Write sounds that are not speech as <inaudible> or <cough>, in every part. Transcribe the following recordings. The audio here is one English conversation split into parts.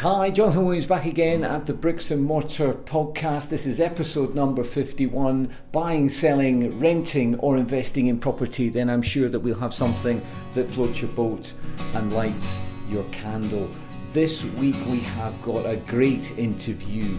Hi, Jonathan Williams back again at the Bricks and Mortar podcast. This is episode number 51 buying, selling, renting, or investing in property. Then I'm sure that we'll have something that floats your boat and lights your candle. This week we have got a great interview.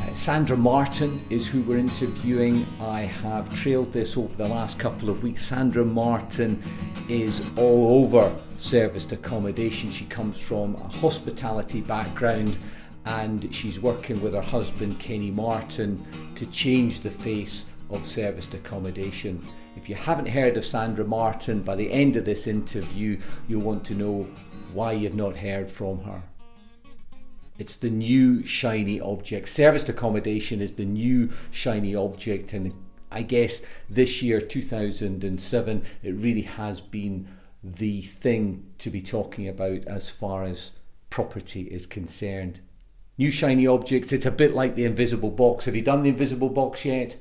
Uh, Sandra Martin is who we're interviewing. I have trailed this over the last couple of weeks. Sandra Martin is all over serviced accommodation. She comes from a hospitality background and she's working with her husband Kenny Martin to change the face of serviced accommodation. If you haven't heard of Sandra Martin, by the end of this interview, you'll want to know why you've not heard from her. It's the new shiny object. Serviced accommodation is the new shiny object, and I guess this year, 2007, it really has been the thing to be talking about as far as property is concerned. New shiny objects, it's a bit like the invisible box. Have you done the invisible box yet?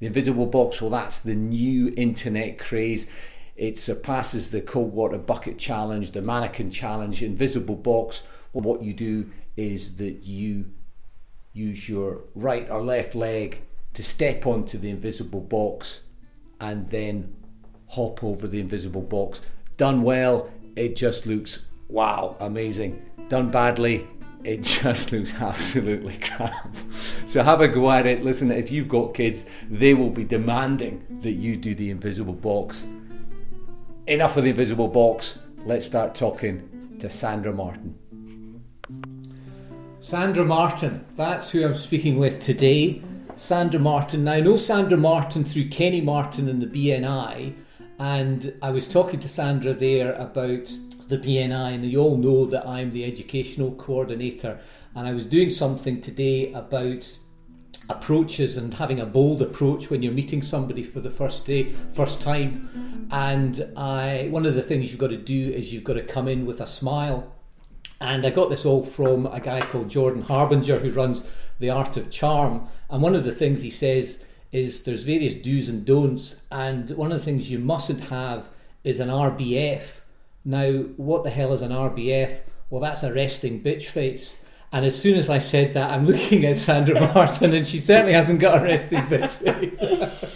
The invisible box, well, that's the new internet craze. It surpasses the cold water bucket challenge, the mannequin challenge, invisible box. Well, what you do is that you use your right or left leg to step onto the invisible box and then hop over the invisible box. Done well, it just looks wow, amazing. Done badly, it <laughs> just looks absolutely <laughs> crap. So have a go at it. Listen, if you've got kids, they will be demanding that you do the invisible box. Enough of the invisible box. Let's start talking to Sandra Martin. Sandra Martin, that's who I'm speaking with today. Sandra Martin. Now, I know Sandra Martin through Kenny Martin and the BNI, and I was talking to Sandra there about the BNI, and you all know that I'm the educational coordinator, and I was doing something today about approaches and having a bold approach when you're meeting somebody for the first day, first time. And I, one of the things you've got to do is you've got to come in with a smile. And I got this all from a guy called Jordan Harbinger who runs The Art of Charm. And one of the things he says is there's various do's and don'ts, and one of the things you mustn't have is an RBF. Now, what the hell is an RBF? Well, that's a resting bitch face. And as soon as I said that, I'm <laughs> looking at Sandra Martin, and she certainly hasn't got a resting bitch face. <laughs>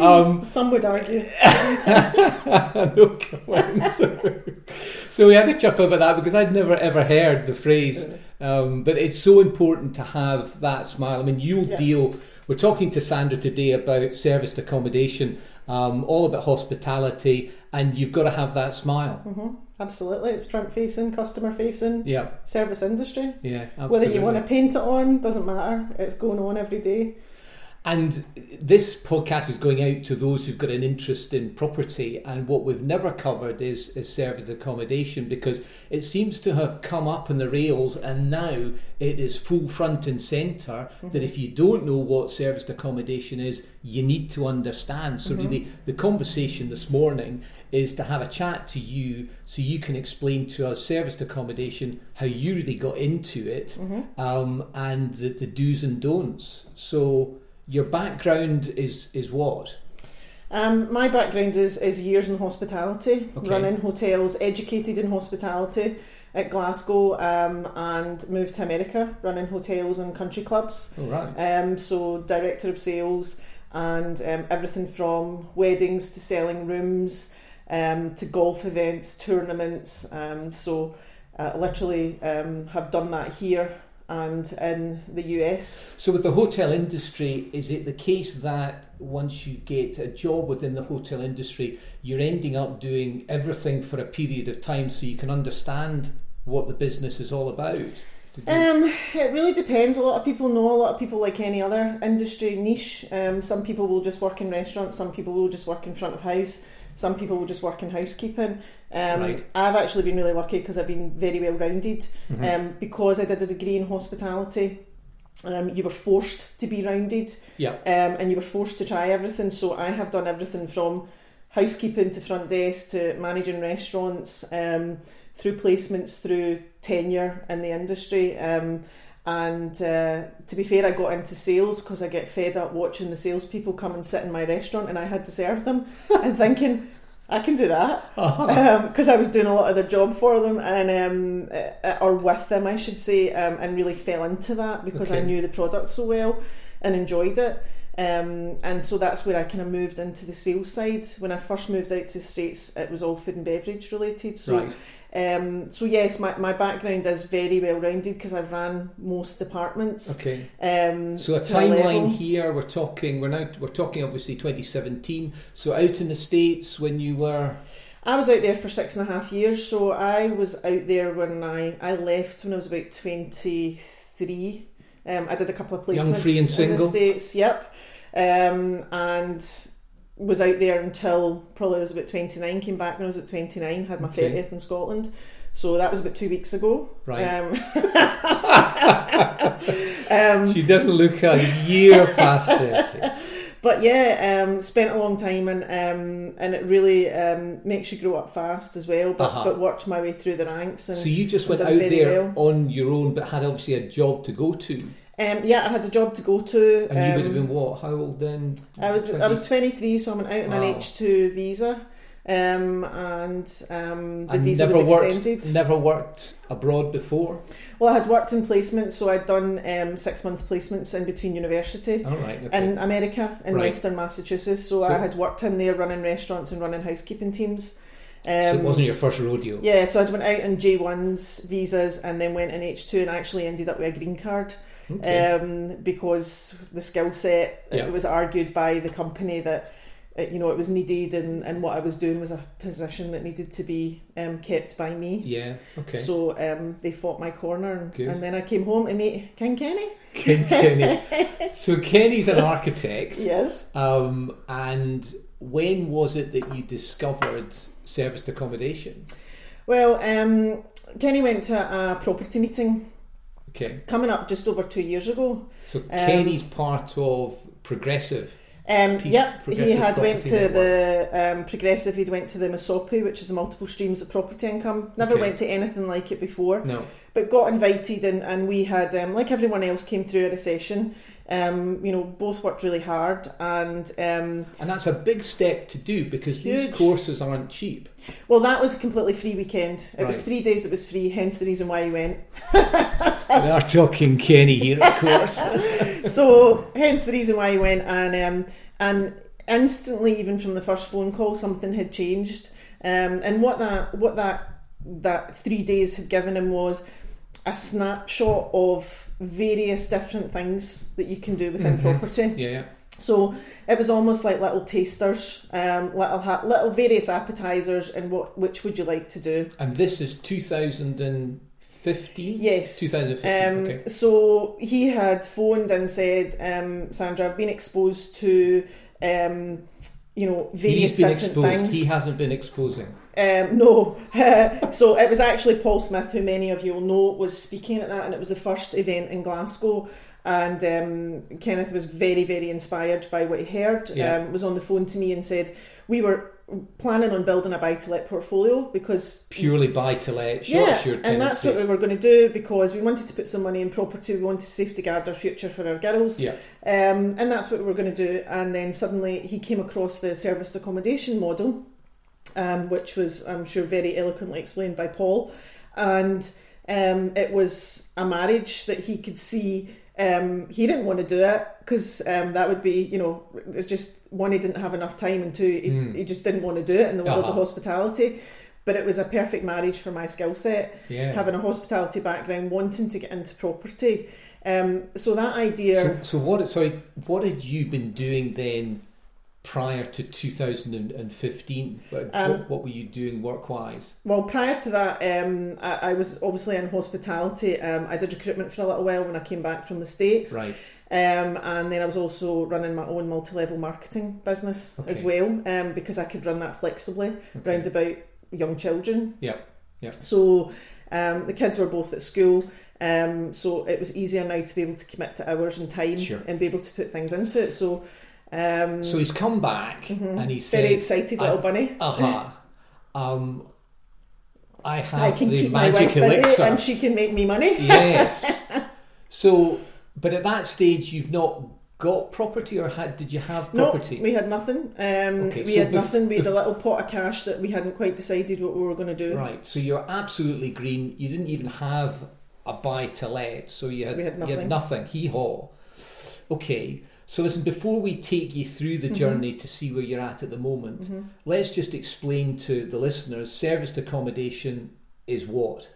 um, Some would argue. <laughs> no comment. so we had a chuckle about that because I'd never ever heard the phrase. Um, but it's so important to have that smile. I mean, you'll yeah. deal we're talking to Sandra today about serviced accommodation, um, all about hospitality, and you've got to have that smile. Mm-hmm. Absolutely, it's front facing, customer facing. Yeah. Service industry. Yeah, absolutely. Whether you want to paint it on doesn't matter. It's going on every day. And this podcast is going out to those who've got an interest in property. And what we've never covered is, is service accommodation because it seems to have come up in the rails and now it is full front and center mm-hmm. that if you don't know what serviced accommodation is, you need to understand. So, mm-hmm. really, the conversation this morning is to have a chat to you so you can explain to us serviced accommodation, how you really got into it, mm-hmm. um, and the, the do's and don'ts. So, your background is is what? Um, my background is, is years in hospitality, okay. running hotels, educated in hospitality at Glasgow, um, and moved to America, running hotels and country clubs. Oh, right. Um, so director of sales and um, everything from weddings to selling rooms um, to golf events, tournaments. Um, so uh, literally um, have done that here and in the US. So, with the hotel industry, is it the case that once you get a job within the hotel industry, you're ending up doing everything for a period of time so you can understand what the business is all about? Um, it really depends. A lot of people know. A lot of people, like any other industry niche, um, some people will just work in restaurants. Some people will just work in front of house. Some people will just work in housekeeping. Um, right. I've actually been really lucky because I've been very well rounded. Mm-hmm. Um, because I did a degree in hospitality, um, you were forced to be rounded. Yeah. Um, and you were forced to try everything. So I have done everything from housekeeping to front desk to managing restaurants, um, through placements, through tenure in the industry. Um, and uh, to be fair, I got into sales because I get fed up watching the salespeople come and sit in my restaurant and I had to serve them <laughs> and thinking, I can do that because um, I was doing a lot of the job for them and um, uh, or with them, I should say, um, and really fell into that because okay. I knew the product so well and enjoyed it. Um, and so that's where I kind of moved into the sales side. When I first moved out to the States, it was all food and beverage related. So, right. Um, so yes, my, my background is very well rounded because I've ran most departments. Okay. Um, so a timeline a here, we're talking, we're now, we're talking obviously 2017. So out in the States when you were. I was out there for six and a half years. So I was out there when I, I left when I was about 23. Um, I did a couple of placements Young, free and single. in the States. Yep um, and was out there until probably I was about 29, came back when I was at 29, had my okay. 30th in Scotland. So that was about two weeks ago. Right. Um, <laughs> <laughs> um, she doesn't look a year past 30. <laughs> But yeah, um, spent a long time and um, and it really um, makes you grow up fast as well. But, uh-huh. but worked my way through the ranks. And, so you just went out there well. on your own, but had obviously a job to go to. Um, yeah, I had a job to go to. And you would have been um, what? How old then? I was 20? I was twenty three, so I went out on wow. an H two visa. Um, and um, the and visa never was extended. Worked, never worked abroad before. Well, I had worked in placements, so I'd done um, six month placements in between university oh, right, okay. in America in right. Western Massachusetts. So, so, I had worked in there running restaurants and running housekeeping teams. Um, so it um, wasn't your first rodeo. Yeah, so I'd went out on J ones visas and then went in H two and actually ended up with a green card. Okay. Um, because the skill set, yeah. it was argued by the company that uh, you know it was needed and, and what I was doing was a position that needed to be um, kept by me. Yeah, okay. So um, they fought my corner and, and, then I came home to meet King Kenny. King Kenny. so Kenny's an architect. <laughs> yes. Um, and when was it that you discovered serviced accommodation? Well, um, Kenny went to a property meeting Okay. Coming up just over two years ago. So Kenny's um, part of Progressive. Um, P- yep, he had went to network. the um, Progressive. He'd went to the MSOPI, which is the multiple streams of property income. Never okay. went to anything like it before. No, but got invited, and, and we had, um, like everyone else, came through a recession. Um, you know, both worked really hard, and um, and that's a big step to do because huge. these courses aren't cheap. Well, that was a completely free weekend. It right. was three days. It was free, hence the reason why he went. <laughs> we are talking Kenny here, of course. <laughs> so, hence the reason why he went, and um, and instantly, even from the first phone call, something had changed. Um, and what that what that that three days had given him was a snapshot of various different things that you can do within mm-hmm. property. Yeah. yeah. So it was almost like little tasters, um, little ha- little various appetizers, and what which would you like to do? And this is two thousand and fifteen. Yes, two thousand fifteen. Um, okay. So he had phoned and said, um, "Sandra, I've been exposed to." Um, you know, various different exposed. things. He hasn't been exposing. Um, <laughs> no. <laughs> so it was actually Paul Smith, who many of you will know, was speaking at that, and it was the first event in Glasgow. And um, Kenneth was very, very inspired by what he heard. Yeah. Um, was on the phone to me and said we were planning on building a buy to let portfolio because purely buy to let, yeah, and that's what we were going to do because we wanted to put some money in property. We wanted to safeguard our future for our girls, yeah, um, and that's what we were going to do. And then suddenly he came across the serviced accommodation model, um, which was I'm sure very eloquently explained by Paul, and um, it was a marriage that he could see um, he didn't want to do it because um, that would be, you know, it's just one, he didn't have enough time, and two, he, mm. he just didn't want to do it in the world uh-huh. of hospitality. But it was a perfect marriage for my skill set. Yeah. Having a hospitality background, wanting to get into property. Um, so that idea. So, so what? Sorry, what had you been doing then prior to 2015? What, um, what, what, were you doing work wise? Well, prior to that, um, I, I, was obviously in hospitality. Um, I did recruitment for a little while when I came back from the States. Right. Um, and then I was also running my own multi level marketing business okay. as well um, because I could run that flexibly okay. round about young children. Yeah. Yeah. So um, the kids were both at school. Um, so it was easier now to be able to commit to hours and time sure. and be able to put things into it. So um, so he's come back mm-hmm. and he said, "Very excited, little bunny." Uh huh. Um, I have I can the keep magic my wife elixir, busy and she can make me money. <laughs> yes. So, but at that stage, you've not got property, or had did you have property? No, we had nothing. Um, Okay, we so had bef- nothing. We had a little pot of cash that we hadn't quite decided what we were going to do. Right. So you're absolutely green. You didn't even have a buy to let. So you had, had You had nothing. nothing. Hee haw. Okay. So listen, before we take you through Mm-hmm. the journey to see where you're at at the moment, let's just explain to the listeners: serviced accommodation is what?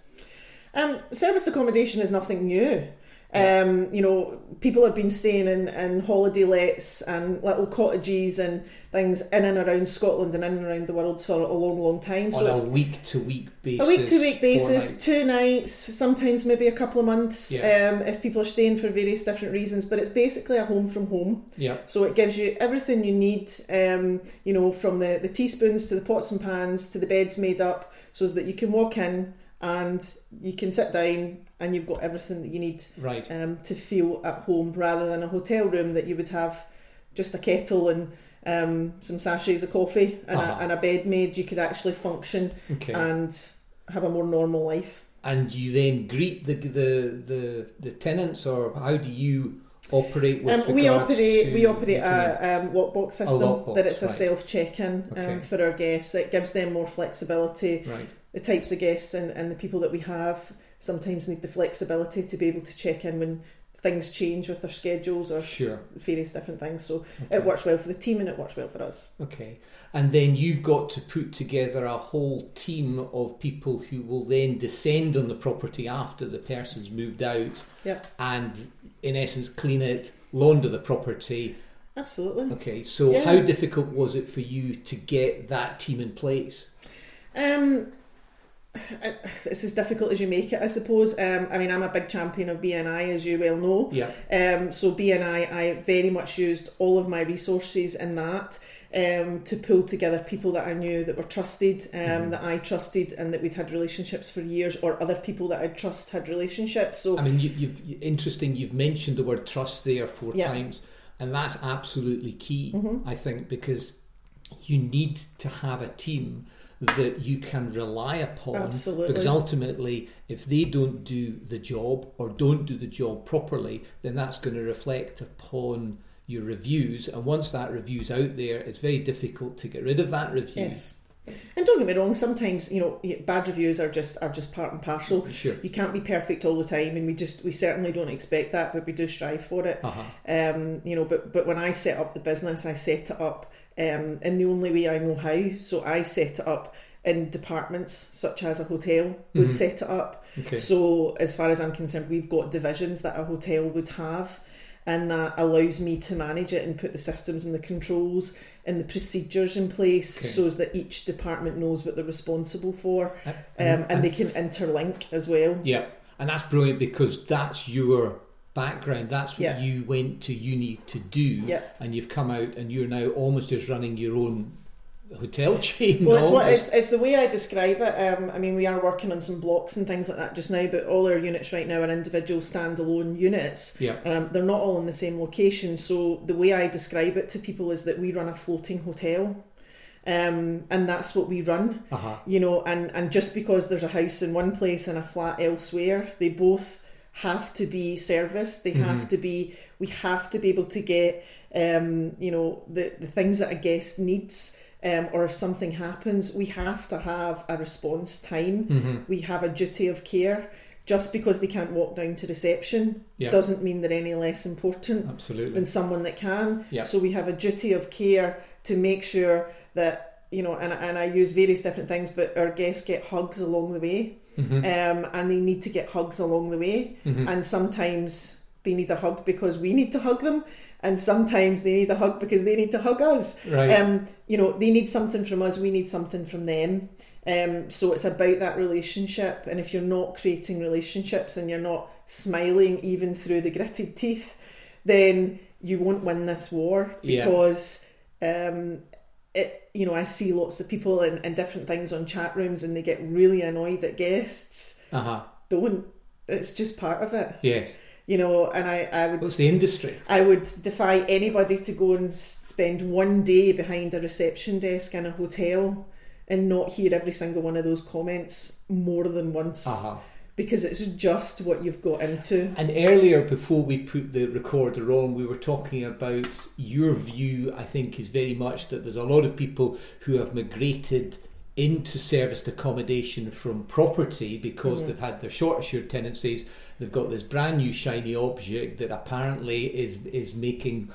Um, service accommodation is nothing new. Yeah. Um, you know, people have been staying in, in holiday lets and little cottages and things in and around Scotland and in and around the world for a long, long time. So on a week to week basis. a week to week basis, two nights, sometimes maybe a couple of months, Yeah. um, if people are staying for various different reasons. But it's basically a home from home. Yeah. So it gives you everything you need, um, you know, from the, the teaspoons to the pots and pans to the beds made up, so that you can walk in and you can sit down and you've got everything that you need Right. um, to feel at home, rather than a hotel room that you would have just a kettle and um, some sachets of coffee and, Uh-huh. a, and a bed made. You could actually function Okay. and have a more normal life. and you then greet the the the, the tenants, or how do you operate with Um, we operate we operate a um, lockbox system lockbox, that it's a right. self check in Okay. um, for our guests. It gives them more flexibility. right. The types of guests and, and the people that we have sometimes need the flexibility to be able to check in when things change with their schedules or Sure. various different things. So Okay. it works well for the team and it works well for us. Okay. And then you've got to put together a whole team of people who will then descend on the property after the person's moved out Yep. and, in essence, clean it, launder the property. Absolutely. Okay. So, Yeah. how difficult was it for you to get that team in place? Um, it's as difficult as you make it, I suppose. Um, I mean, I'm a big champion of BNI, as you well know. Yeah. Um, so BNI, I very much used all of my resources in that um, to pull together people that I knew that were trusted, um, Mhm. that I trusted, and that we'd had relationships for years, or other people that I trust had relationships. So I mean, you, you've interesting. You've mentioned the word trust there four Yeah. times, and that's absolutely key. Mhm. I think because you need to have a team that you can rely upon. Absolutely. Because ultimately, if they don't do the job or don't do the job properly, then that's going to reflect upon your reviews. And once that review's out there, it's very difficult to get rid of that review. yes. And don't get me wrong. Sometimes you know bad reviews are just are just part and parcel. Sure. You can't be perfect all the time, and we just we certainly don't expect that, but we do strive for it. Uh-huh. Um, you know, but but when I set up the business, I set it up um, in the only way I know how. So I set it up in departments such as a hotel would Mhm. set it up. Okay. So as far as I'm concerned, we've got divisions that a hotel would have, and that allows me to manage it and put the systems and the controls and the procedures in place Okay. so that each department knows what they're responsible for, Uh, um, and they can interlink as well. Yeah, and that's brilliant because that's your background. That's what Yeah. you went to uni to do, Yeah. and you've come out and you're now almost just running your own hotel <laughs> chain. Well, it's, what, it's, it's the way I describe it. Um, I mean, we are working on some blocks and things like that just now, but all our units right now are individual standalone units. yeah, Um, they're not all in the same location. So the way I describe it to people is that we run a floating hotel. Um, and that's what we run, uh huh, you know, and, and just because there's a house in one place and a flat elsewhere, they both have to be serviced. They have Mhm. to be, we have to be able to get, um, you know, the, the things that a guest needs. Um, or if something happens, we have to have a response time. hmm We have a duty of care. Just because they can't walk down to reception yeah, doesn't mean they're any less important absolutely, than someone that can. Yeah. So we have a duty of care to make sure that you know, and and I use various different things, but our guests get hugs along the way, hmm um, and they need to get hugs along the way, hmm and sometimes they need a hug because we need to hug them, and sometimes they need a hug because they need to hug us. right, Um, you know, they need something from us, we need something from them. Um, so it's about that relationship, and if you're not creating relationships and you're not smiling even through the gritted teeth, then you won't win this war Yeah. because um, it. You know, I see lots of people in, in different things on chat rooms, and they get really annoyed at guests. uh huh, Don't. It's just part of it, yes. you know. And I, I would it's the industry. I would defy anybody to go and spend one day behind a reception desk in a hotel and not hear every single one of those comments more than once Uh huh. Because it's just what you've got into. And earlier, before we put the recorder on, we were talking about your view. I think is very much that there's a lot of people who have migrated into serviced accommodation from property because Mm-hmm. they've had their short assured tenancies. They've got this brand new shiny object that apparently is is making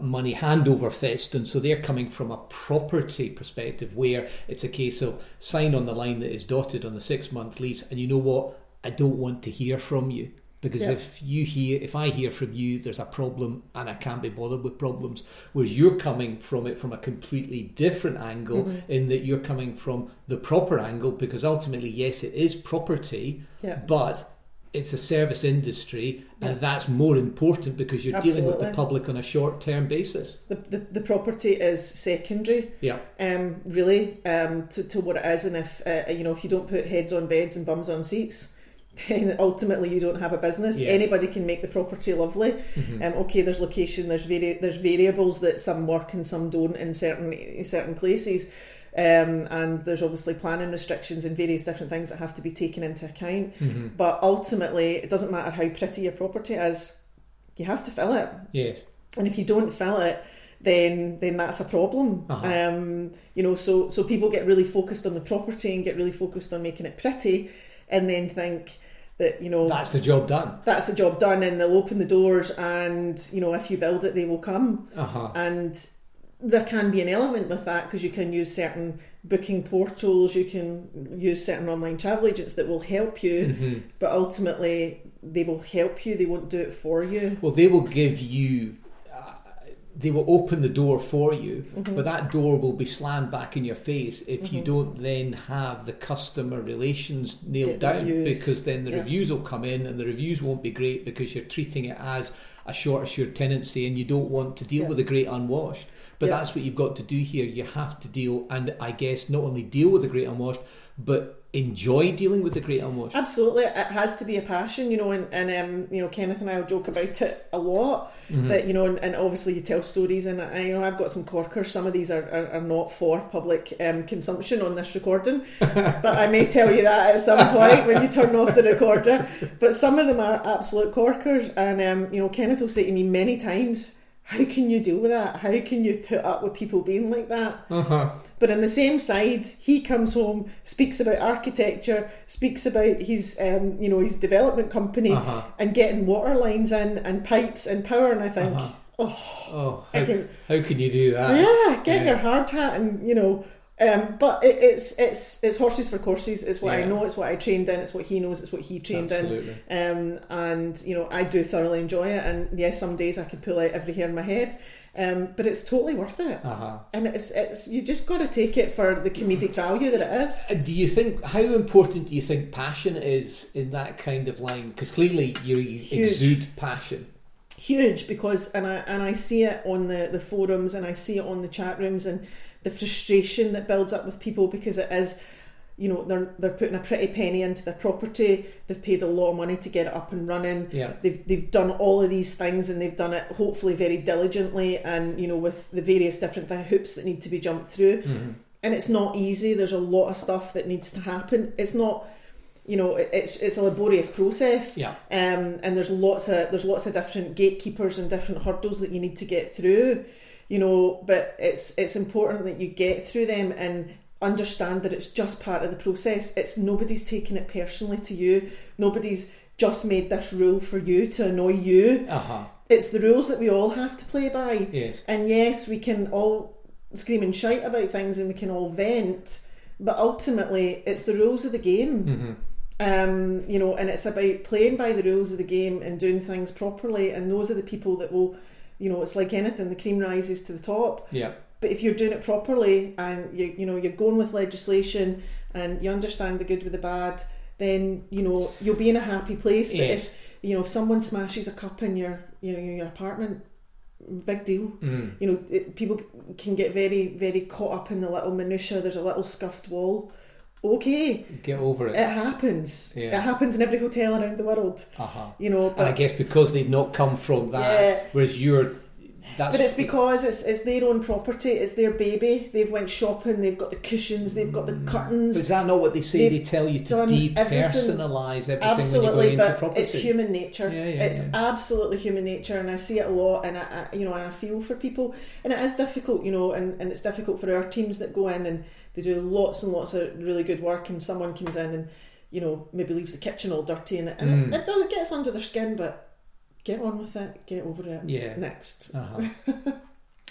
money hand over fist and so they're coming from a property perspective where it's a case of sign on the line that is dotted on the six month lease and you know what i don't want to hear from you because Yeah. if you hear if i hear from you there's a problem and i can't be bothered with problems whereas you're coming from it from a completely different angle in that you're coming from the proper angle because ultimately yes it is property Yeah. but it's a service industry Yeah. and that's more important because you're dealing with the public on a short term basis The, the, the property is secondary, yeah um, really, um, to, to what it is. And if uh, you know, if you don't put heads on beds and bums on seats, <laughs> then ultimately you don't have a business. Yeah. Mm-hmm. Anybody can make the property lovely. Um, okay, there's location, there's vari- there's variables that some work and some don't in certain in certain places. Um, and there's obviously planning restrictions and various different things that have to be taken into account. Mm-hmm. But ultimately, it doesn't matter how pretty your property is, you have to fill it. yes and if you don't fill it then then that's a problem Uh-huh. um you know so so people get really focused on the property and get really focused on making it pretty and then think that you know that's the job done. that's the job done and they'll open the doors and you know if you build it they will come. Uh-huh. And there can be an element with that because you can use certain booking portals you can use certain online travel agents that will help you. Mhm. but ultimately they will help you they won't do it for you. Well they will give you they will open the door for you Mm-hmm. but that door will be slammed back in your face if you don't then have the customer relations nailed the down reviews. because then the Yeah. reviews will come in and the reviews won't be great because you're treating it as a short assured tenancy and you don't want to deal Yeah. with the great unwashed but Yeah. that's what you've got to do here you have to deal and i guess not only deal with the great unwashed but enjoy dealing with the great unwashed Absolutely, it has to be a passion, you know, and, and um, you know, Kenneth and I will joke about it a lot. Mm-hmm. That you know, and, and obviously you tell stories, and I, you know, I've got some corkers. Some of these are, are, are not for public um, consumption on this recording, <laughs> but I may tell you that at some point when you turn off the recorder. But some of them are absolute corkers, and um, you know, Kenneth will say to me many times, "How can you deal with that? How can you put up with people being like that?" uh-huh But on the same side, he comes home, speaks about architecture, speaks about his, um, you know, his development company, Uh-huh. and getting water lines in and pipes and power. And I think, Uh-huh. oh, oh how, can, how can you do that yeah, get yeah. your hard hat and you know. Um, but it, it's it's it's horses for courses. It's what I know. It's what I trained in. It's what he knows. It's what he trained Absolutely. in. Um, and you know, I do thoroughly enjoy it. And yes, some days I could pull out every hair in my head. Um, but it's totally worth it. uh-huh And it's it's you just got to take it for the comedic value that it is. Uh, Do you think how important do you think passion is in that kind of line? Because clearly you Huge. exude passion. huge because and I and I see it on the the forums and I see it on the chat rooms and the frustration that builds up with people because it is you know they're they're putting a pretty penny into their property they've paid a lot of money to get it up and running Yeah. they've they've done all of these things and they've done it hopefully very diligently and you know with the various different th- hoops that need to be jumped through Mm-hmm. and it's not easy there's a lot of stuff that needs to happen it's not you know it's it's a laborious process Yeah. um, and there's lots of there's lots of different gatekeepers and different hurdles that you need to get through you know but it's it's important that you get through them and understand that it's just part of the process it's nobody's taking it personally to you nobody's just made this rule for you to annoy you Uh huh. it's the rules that we all have to play by Yes. and yes, we can all scream and shout about things and we can all vent, but ultimately it's the rules of the game. Mm-hmm. Um, you know, and it's about playing by the rules of the game and doing things properly. And those are the people that will, you know, it's like anything, the cream rises to the top. Yeah. But if you're doing it properly and you you know you're going with legislation and you understand the good with the bad, then you know you'll be in a happy place. But Yes. if you know if someone smashes a cup in your you know your apartment, big deal. Mm. You know it, people can get very very caught up in the little minutia. There's a little scuffed wall. Okay, Get over it it. happens. Yeah. It happens in every hotel around the world. Uh huh. You know, And I guess because they've not come from that, Yeah. whereas you're That's But it's because it's, it's their own property, it's their baby. They've went shopping, they've got the cushions, they've got the But curtains. is that not what they say? They They've tell you to done everything. everything when you go Absolutely, into but property. it's human nature. Yeah, yeah, it's yeah. absolutely human nature, and I see it a lot. And I, I, you know, and I feel for people, and it is difficult, you know, and, and it's difficult for our teams that go in and they do lots and lots of really good work, and someone comes in and you know maybe leaves the kitchen all dirty, and, and Mm. it, it it gets under their skin, but get on with it, get over it. Yeah. Next, <laughs> Uh-huh.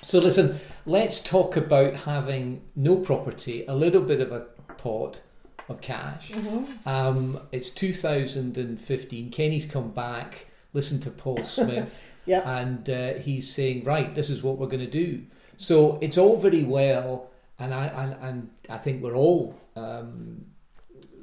so listen, let's talk about having no property, a little bit of a pot of cash. Mm-hmm. Um, it's 2015. Kenny's come back. Listen to Paul <laughs> Smith, Yep. and uh, he's saying, "Right, this is what we're going to do." So it's all very well, and I and, and I think we're all. Um,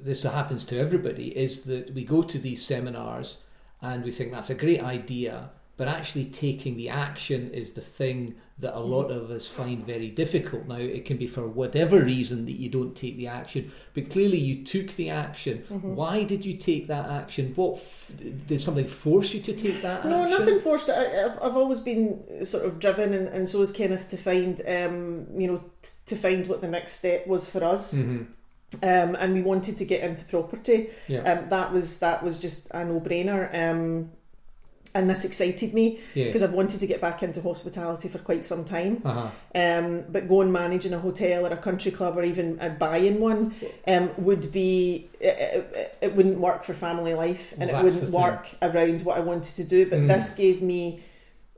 this happens to everybody. Is that we go to these seminars and we think that's a great idea, but actually taking the action is the thing that a lot of us find very difficult. Now, it can be for whatever reason that you don't take the action, but clearly you took the action. Why did you take that action? What f- did something force you to take that No, action? nothing forced. I, I've, I've always been sort of driven, and, and so is Kenneth to find, um, you know, t- to find what the next step was for us. hmm Um, and we wanted to get into property. Yeah, Um, that was that was just a no brainer. Um, and this excited me yeah. because I've wanted to get back into hospitality for quite some time. Uh-huh. Um, but going managing a hotel or a country club or even uh, buying one um, would be it, it, it wouldn't work for family life and Well, it wouldn't work around what I wanted to do. But Mm. this gave me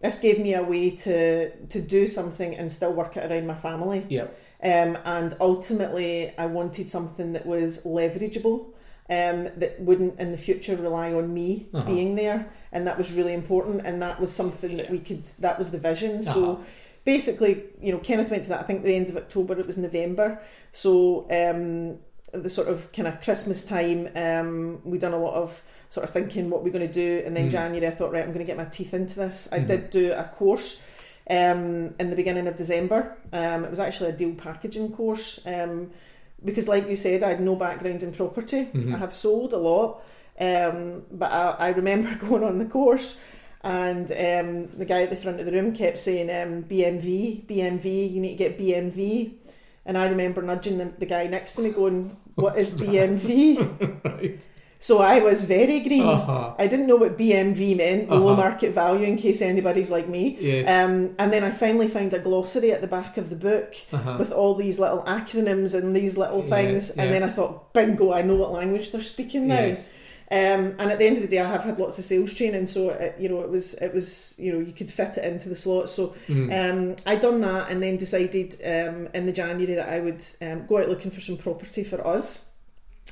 this gave me a way to to do something and still work it around my family. Yeah. Um, and ultimately, I wanted something that was leverageable, um, that wouldn't in the future rely on me Uh-huh. being there, and that was really important. And that was something that we could. That was the vision. Uh-huh. So basically, you know, Kenneth went to that. I think the end of October. It was November. So um, the sort of kind of Christmas time, um, we done a lot of sort of thinking what we're going to do, and then Mm. January I thought, right, I'm going to get my teeth into this. I Mhm. did do a course um, in the beginning of December. Um, it was actually a deal packaging course um, because, like you said, I had no background in property. Mhm. I have sold a lot, um, but I, I remember <laughs> going on the course. And um, the guy at the front of the room kept saying um, BMV, BMV, you need to get BMV. And I remember nudging the, the guy next to me going, What is BMV? <laughs> right. <laughs> So I was very green. Uh-huh. I didn't know what BMV meant, below Uh-huh. market value, in case anybody's like me. Yes. Um, and then I finally found a glossary at the back of the book uh-huh. with all these little acronyms and these little things. And then I thought, bingo, I know what language they're speaking now. Yes. Um, and at the end of the day, I have had lots of sales training, so it, you know it was it was you know you could fit it into the slots. So Mm. um, I done that, and then decided um, in the January that I would um, go out looking for some property for us.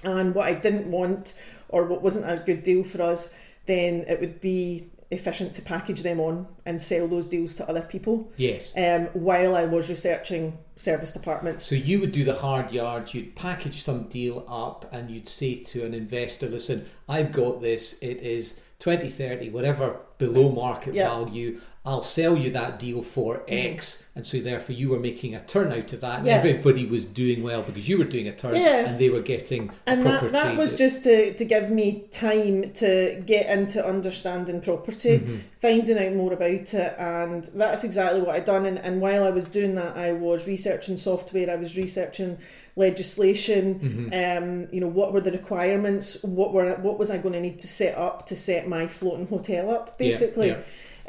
And what I didn't want, or what wasn't a good deal for us, then it would be efficient to package them on and sell those deals to other people. yes. Um, while I was researching serviced apartments. So you would do the hard yards, you'd package some deal up and you'd say to an investor, listen, I've got this, it is 20, 30, whatever below market Yeah. value, I'll sell you that deal for X. And so therefore you were making a turn out of that and Yeah. everybody was doing well because you were doing a turn Yeah. and they were getting And a that, that was just to, to give me time to get into understanding property, Mhm. finding out more about it, and that's exactly what I'd done. And, and while I was doing that, I was researching software, I was researching legislation. Mhm. Um, you know, what were the requirements? What were what was I going to need to set up to set my floating hotel up, Yeah, basically? yeah.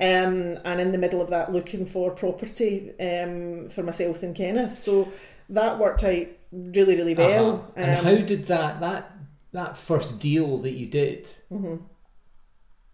Um, and in the middle of that, looking for property um, for myself and Kenneth. So that worked out really, really well. Uh-huh. And Um, how did that, that, that first deal that you did, mhm.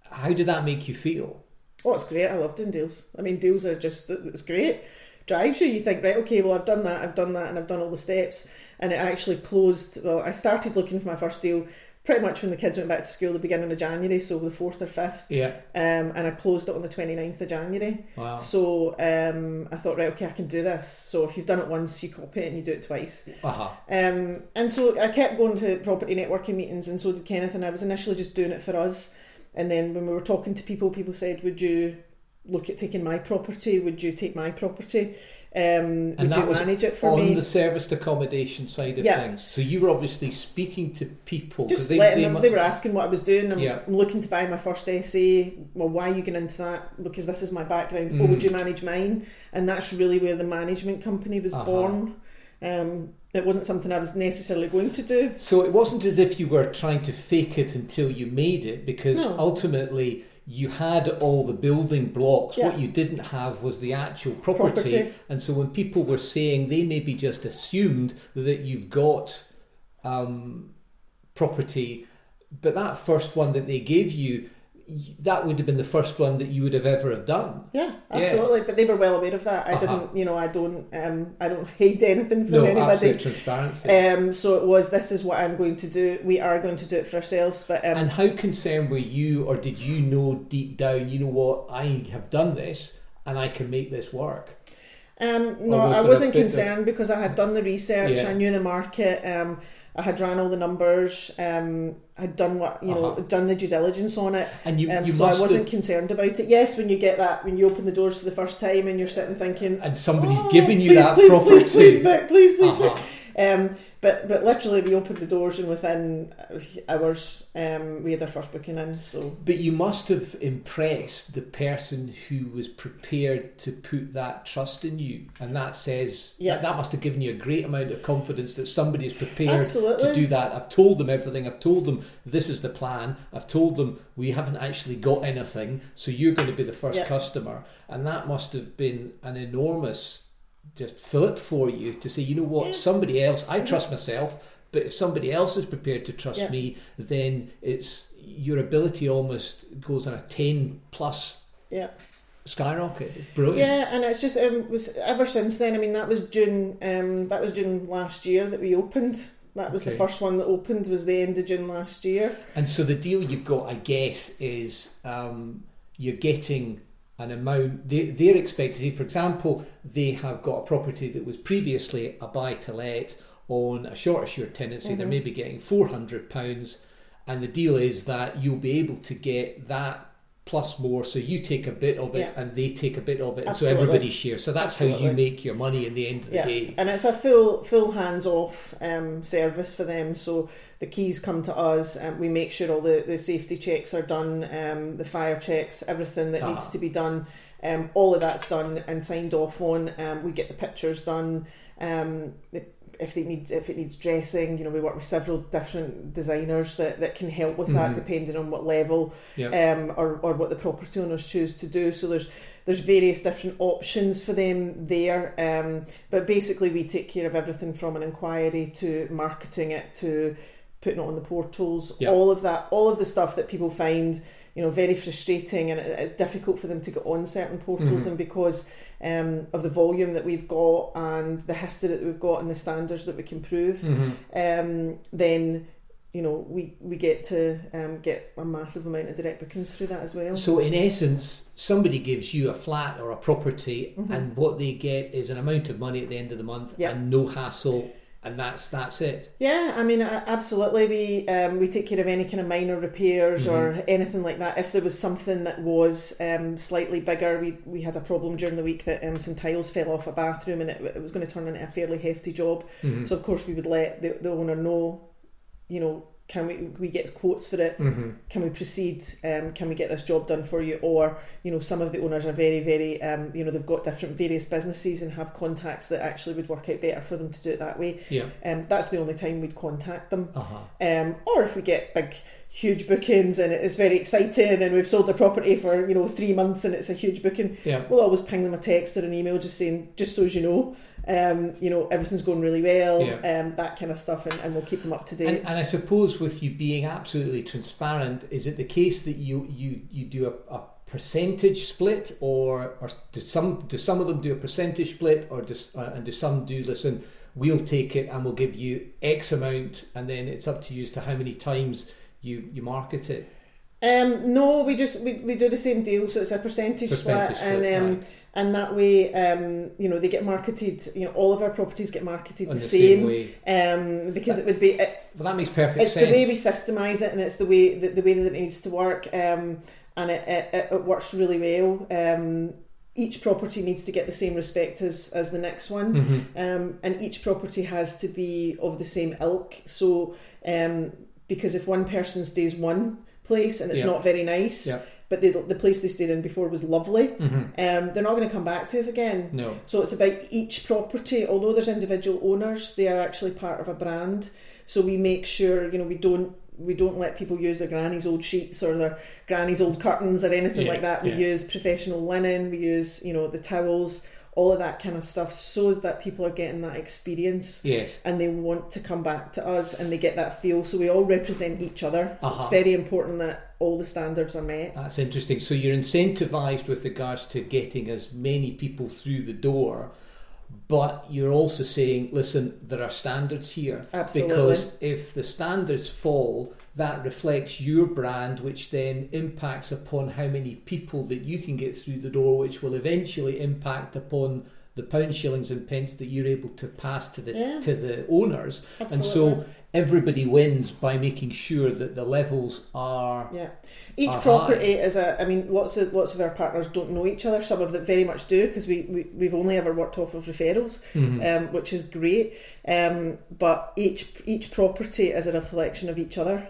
how did that make you feel? Oh, it's great. I love doing deals. I mean, deals are just, it's great. Drives you. You think, right, okay, well, I've done that, I've done that, and I've done all the steps. And it actually closed. Well, I started looking for my first deal pretty much when the kids went back to school the beginning of January, so the 4th or 5th. Yeah. Um, and I closed it on the 29th of January. Wow. So um, I thought, right, okay, I can do this. So if you've done it once, you copy it and you do it twice. Uh-huh. Um, and so I kept going to property networking meetings, and so did Kenneth. And I was initially just doing it for us. And then when we were talking to people, people said, "Would you look at taking my property? Would you take my property?" Um, And would that you was manage it for on me? the serviced accommodation side of Yeah. things. So you were obviously speaking to people. just they, letting they them, they were asking what I was doing. I'm Yeah. looking to buy my first SA. Well, why are you getting into that? Because this is my background. Mm. Oh, would you manage mine? And that's really where the management company was Uh-huh. born. Um, it wasn't something I was necessarily going to do. So it wasn't as if you were trying to fake it until you made it, because No. ultimately you had all the building blocks. What you didn't have was the actual property. Property. And so when people were saying they maybe just assumed that you've got um, property, but that first one that they gave you, that would have been the first one that you would have ever have done. Yeah, Yeah. absolutely. But they were well aware of that. I Uh-huh. didn't, you know, I don't, um, I don't hate anything from no, anybody. absolute transparency. Um, so it was. This is what I'm going to do. We are going to do it for ourselves. But um, and how concerned were you, or did you know deep down, you know what, I have done this and I can make this work? Um, no, was I wasn't bit of- concerned because I had done the research. Yeah. I knew the market. Um, I had ran all the numbers. Um, I'd done what you know, Uh-huh. done the due diligence on it. And you, Um, you so I wasn't have, concerned about it. Yes, when you get that, when you open the doors for the first time and you're sitting thinking, and somebody's "Oh, giving you please, that please, property. Please, please, book, please, please. Uh-huh. Um, but but literally, we opened the doors and within hours, um, we had our first booking in. So But you must have impressed the person who was prepared to put that trust in you, and that says Yeah. that, that must have given you a great amount of confidence that somebody is prepared Absolutely. to do that. I've told them everything. I've told them this is the plan. I've told them we haven't actually got anything, so you're going to be the first Yeah. customer, and that must have been an enormous just fill it for you to say, you know what, Yeah. somebody else. I trust myself. But if somebody else is prepared to trust Yeah. me, then it's your ability almost goes on a 10 plus yeah. skyrocket. It's brilliant. Yeah, and it's just um, was ever since then. I mean, that was June. Um, that was June last year that we opened. That was Okay. the first one that opened. Was the end of June last year. And so the deal you've got, I guess, is um, you're getting an amount. They, they're expecting, for example, they have got a property that was previously a buy to let on a short assured tenancy. They're Mhm. maybe getting £400. And the deal is that you'll be able to get that plus more. So you take a bit of it Yeah. and they take a bit of it. And Absolutely. so everybody shares. So that's how you make your money in the end of the day. and it's a full full hands off um, service for them. So the keys come to us, and we make sure all the, the safety checks are done, um, the fire checks, everything that needs Ah. to be done. Um, all of that's done and signed off on. Um, we get the pictures done. Um, the- if they need if it needs dressing, you know, we work with several different designers that, that can help with that, Mhm. depending on what level Yeah. um, or, or what the property owners choose to do. So there's there's various different options for them there. Um, but basically, we take care of everything from an inquiry to marketing it to putting it on the portals. Yeah. All of that, all of the stuff that people find, you know, very frustrating, and it's difficult for them to get on certain portals. Mhm. And because um, of the volume that we've got and the history that we've got and the standards that we can prove, Mhm. um, then you know we we get to um, get a massive amount of direct bookings through that as well. So, in essence, somebody gives you a flat or a property, Mhm. and what they get is an amount of money at the end of the month, Yeah. and no hassle, and that's that's it. Yeah, I mean, absolutely. We um, we take care of any kind of minor repairs or anything like that. If there was something that was um, slightly bigger, we we had a problem during the week that um, some tiles fell off a bathroom and it, it was going to turn into a fairly hefty job. Mhm. So of course we would let the, the owner know, you know, can we we get quotes for it? Mhm. Can we proceed? Um, can we get this job done for you? Or you know, some of the owners are very very um, you know they've got different various businesses and have contacts that actually would work out better for them to do it that way. Yeah. Um, that's the only time we'd contact them. Uh huh. Um, or if we get big, huge bookings and it's very exciting and we've sold the property for you know three months and it's a huge booking, Yeah. we'll always ping them a text or an email just saying, just so as you know, um, you know everything's going really well, Yeah. um, that kind of stuff, and, and we'll keep them up to date. And, and I suppose with you being absolutely transparent, is it the case that you you you do a, a percentage split, or or do some do some of them do a percentage split, or does uh, and do some do listen? We'll take it and we'll give you X amount, and then it's up to you as to how many times you you market it. Um, no, we just we, we do the same deal, so it's a percentage, Percentage split, and um, right. And that way, um, you know, they get marketed. You know, all of our properties get marketed the, the same, same um, because it would be it, Well, that makes perfect it's sense. It's the way we systemize it, and it's the way the, the way that it needs to work, um, and it, it, it- works really well. Um, each property needs to get the same respect as, as the next one, Mhm. um, and each property has to be of the same ilk. So, um, because if one person stays one place and it's Yeah. not very nice, Yeah. But they, the place they stayed in before was lovely, Mhm. um, they're not going to come back to us again. No. So it's about each property, although there's individual owners, they are actually part of a brand. So we make sure, you know, we don't we don't let people use their granny's old sheets or their granny's old curtains or anything Yeah, like that. We yeah. use professional linen, we use, you know, the towels, all of that kind of stuff, so that people are getting that experience Yes. and they want to come back to us and they get that feel. So we all represent each other. So Uh-huh. it's very important that all the standards are met. That's interesting. So you're incentivized with regards to getting as many people through the door, but you're also saying, listen, there are standards here. Absolutely. Because if the standards fall, that reflects your brand, which then impacts upon how many people that you can get through the door, which will eventually impact upon the pound shillings and pence that you're able to pass to the Yeah. to the owners. Absolutely. And so everybody wins by making sure that the levels are Yeah, each are property is a. I mean, lots of lots of our partners don't know each other. Some of them very much do because we, we we've only ever worked off of referrals, Mhm. um, which is great. Um, but each each property is a reflection of each other.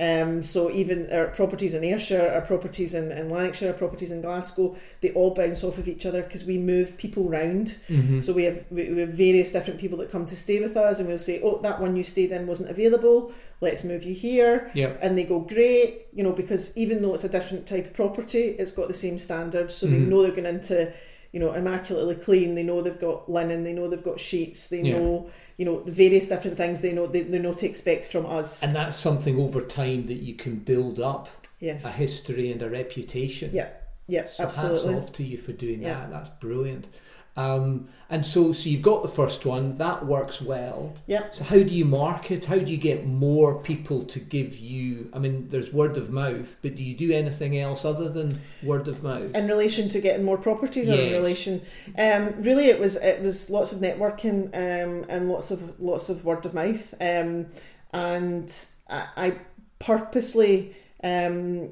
Um, so even our properties in Ayrshire, our properties in, in Lanarkshire, our properties in Glasgow, they all bounce off of each other because we move people round. Mhm. So we have we we have various different people that come to stay with us, and we'll say, "Oh, that one you stayed in wasn't available. Let's move you here." Yep. And they go, "Great," you know, because even though it's a different type of property, it's got the same standards. So they Mhm. know they're going into, you know, immaculately clean. They know they've got linen. They know they've got sheets. They Yeah. know, you know, the various different things they know they, they know to expect from us. And that's something over time that you can build up yes. a history and a reputation. Yeah. Yeah. So absolutely. hats off to you for doing Yeah. that. That's brilliant. Um, and so, so you've got the first one that works well. Yeah. So how do you market? How do you get more people to give you? I mean, there's word of mouth, but do you do anything else other than word of mouth? in relation to getting more properties or in relation um, really it was it was lots of networking um, and lots of lots of word of mouth um, and I, I purposely um,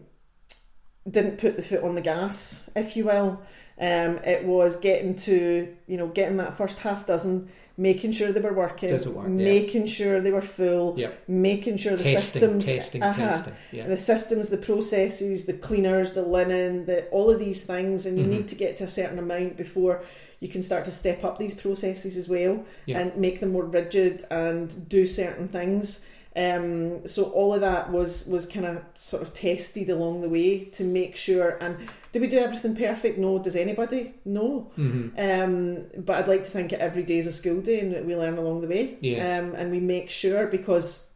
didn't put the foot on the gas if you will um, it was getting to you know getting that first half dozen making sure they were working work? Yeah. making sure they were full making sure the testing, systems testing, uh-huh, testing. Yeah. the systems, the processes, the cleaners, the linen, the all of these things, and you Mhm. need to get to a certain amount before you can start to step up these processes as well Yeah. and make them more rigid and do certain things. Um, so all of that was was kind of sort of tested along the way to make sure. And did we do everything perfect? No. Does anybody? No. hmm Um, but I'd like to think that every day is a school day and that we learn along the way. Yes. Um, and we make sure because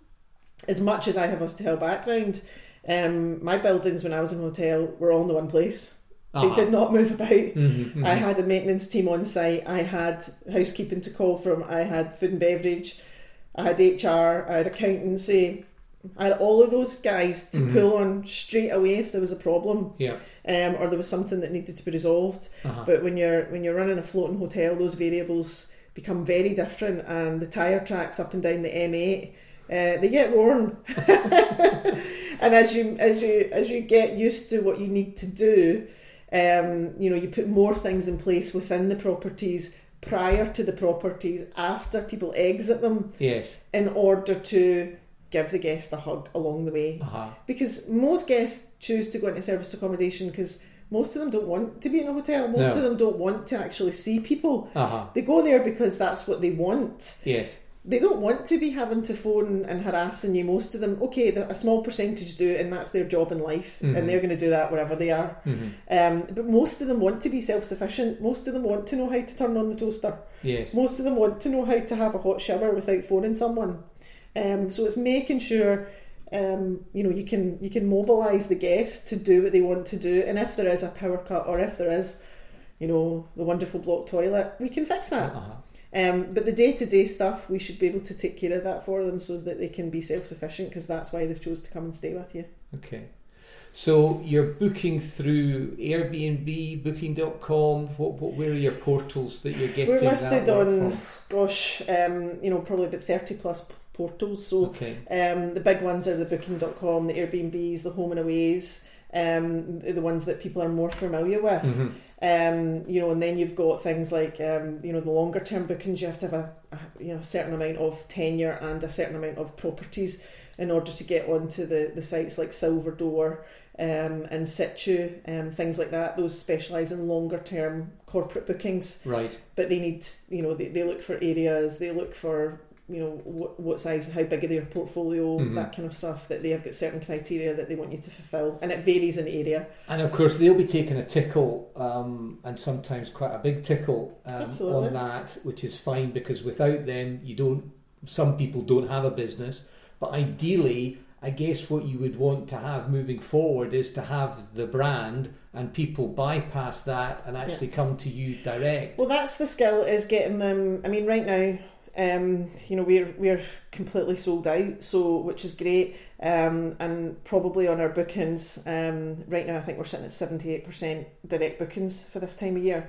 as much as I have a hotel background, um, my buildings when I was in a hotel were all in the one place. Uh-huh. They did not move about. Mhm, I mhm. had a maintenance team on site. I had housekeeping to call from. I had food and beverage. I had HR. I had accountancy. I had all of those guys to Mhm. pull on straight away if there was a problem Yeah. um, or there was something that needed to be resolved. Uh-huh. But when you're when you're running a floating hotel, those variables become very different, and the tire tracks up and down the M8 uh, they get worn. <laughs> and as you as you as you get used to what you need to do, um, you know you put more things in place within the properties prior to the properties after people exit them yes. in order to give the guest a hug along the way Uh-huh. because most guests choose to go into service accommodation because most of them don't want to be in a hotel. Most No. of them don't want to actually see people. Uh-huh. They go there because that's what they want. Yes. They don't want to be having to phone and harassing you. Most of them, okay, a small percentage do, and that's their job in life, Mhm. and they're going to do that wherever they are. hmm Um, but most of them want to be self sufficient. Most of them want to know how to turn on the toaster. Yes. Most of them want to know how to have a hot shower without phoning someone. Um, so it's making sure um, you know you can you can mobilise the guests to do what they want to do, and if there is a power cut or if there is, you know, the wonderful block toilet, we can fix that. Uh-huh. Um, but the day to day stuff, we should be able to take care of that for them so that they can be self sufficient because that's why they've chose to come and stay with you. Okay. So you're booking through Airbnb, Booking.com. What, what where are your portals that you're getting We're listed on, from? gosh, um, you know, probably about thirty plus portals. So Okay. Um, the big ones are the Booking.com, the Airbnbs, the Home and Aways. um, the ones that people are more familiar with. Mm-hmm. Um, you know, and then you've got things like um, you know the longer term bookings. You have to have a, a you know a certain amount of tenure and a certain amount of properties in order to get onto the the sites like Silver Door um, and Situ, um, things like that. Those specialise in longer term corporate bookings, Right. but they need you know they, they look for areas, they look for you know what, what size, how big are their portfolio, Mhm. that kind of stuff. That they have got certain criteria that they want you to fulfil, and it varies in area. And of course, they'll be taking a tickle, um, and sometimes quite a big tickle um, on that, which is fine because without them, you don't. Some people don't have a business, but ideally, I guess what you would want to have moving forward is to have the brand, and people bypass that and actually come to you direct. Well, that's the skill is getting them. I mean, right now, um, you know, we're we're completely sold out, so which is great. Um, and probably on our bookings, um, right now, I think we're sitting at seventy eight percent direct bookings for this time of year.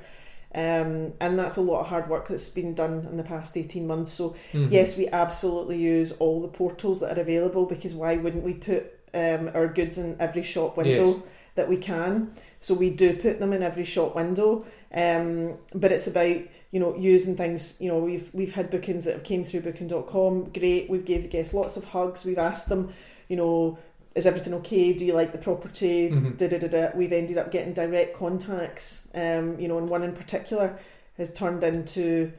Um, and that's a lot of hard work that's been done in the past 18 months. So, Mhm. yes, we absolutely use all the portals that are available because why wouldn't we put um, our goods in every shop window Yes. that we can? So, we do put them in every shop window. Um, but it's about you know using things you know we've we've had bookings that have came through booking.com great we've gave the guests lots of hugs we've asked them you know is everything okay do you like the property Mhm. da, da, da, da. we've ended up getting direct contacts um, you know and one in particular has turned into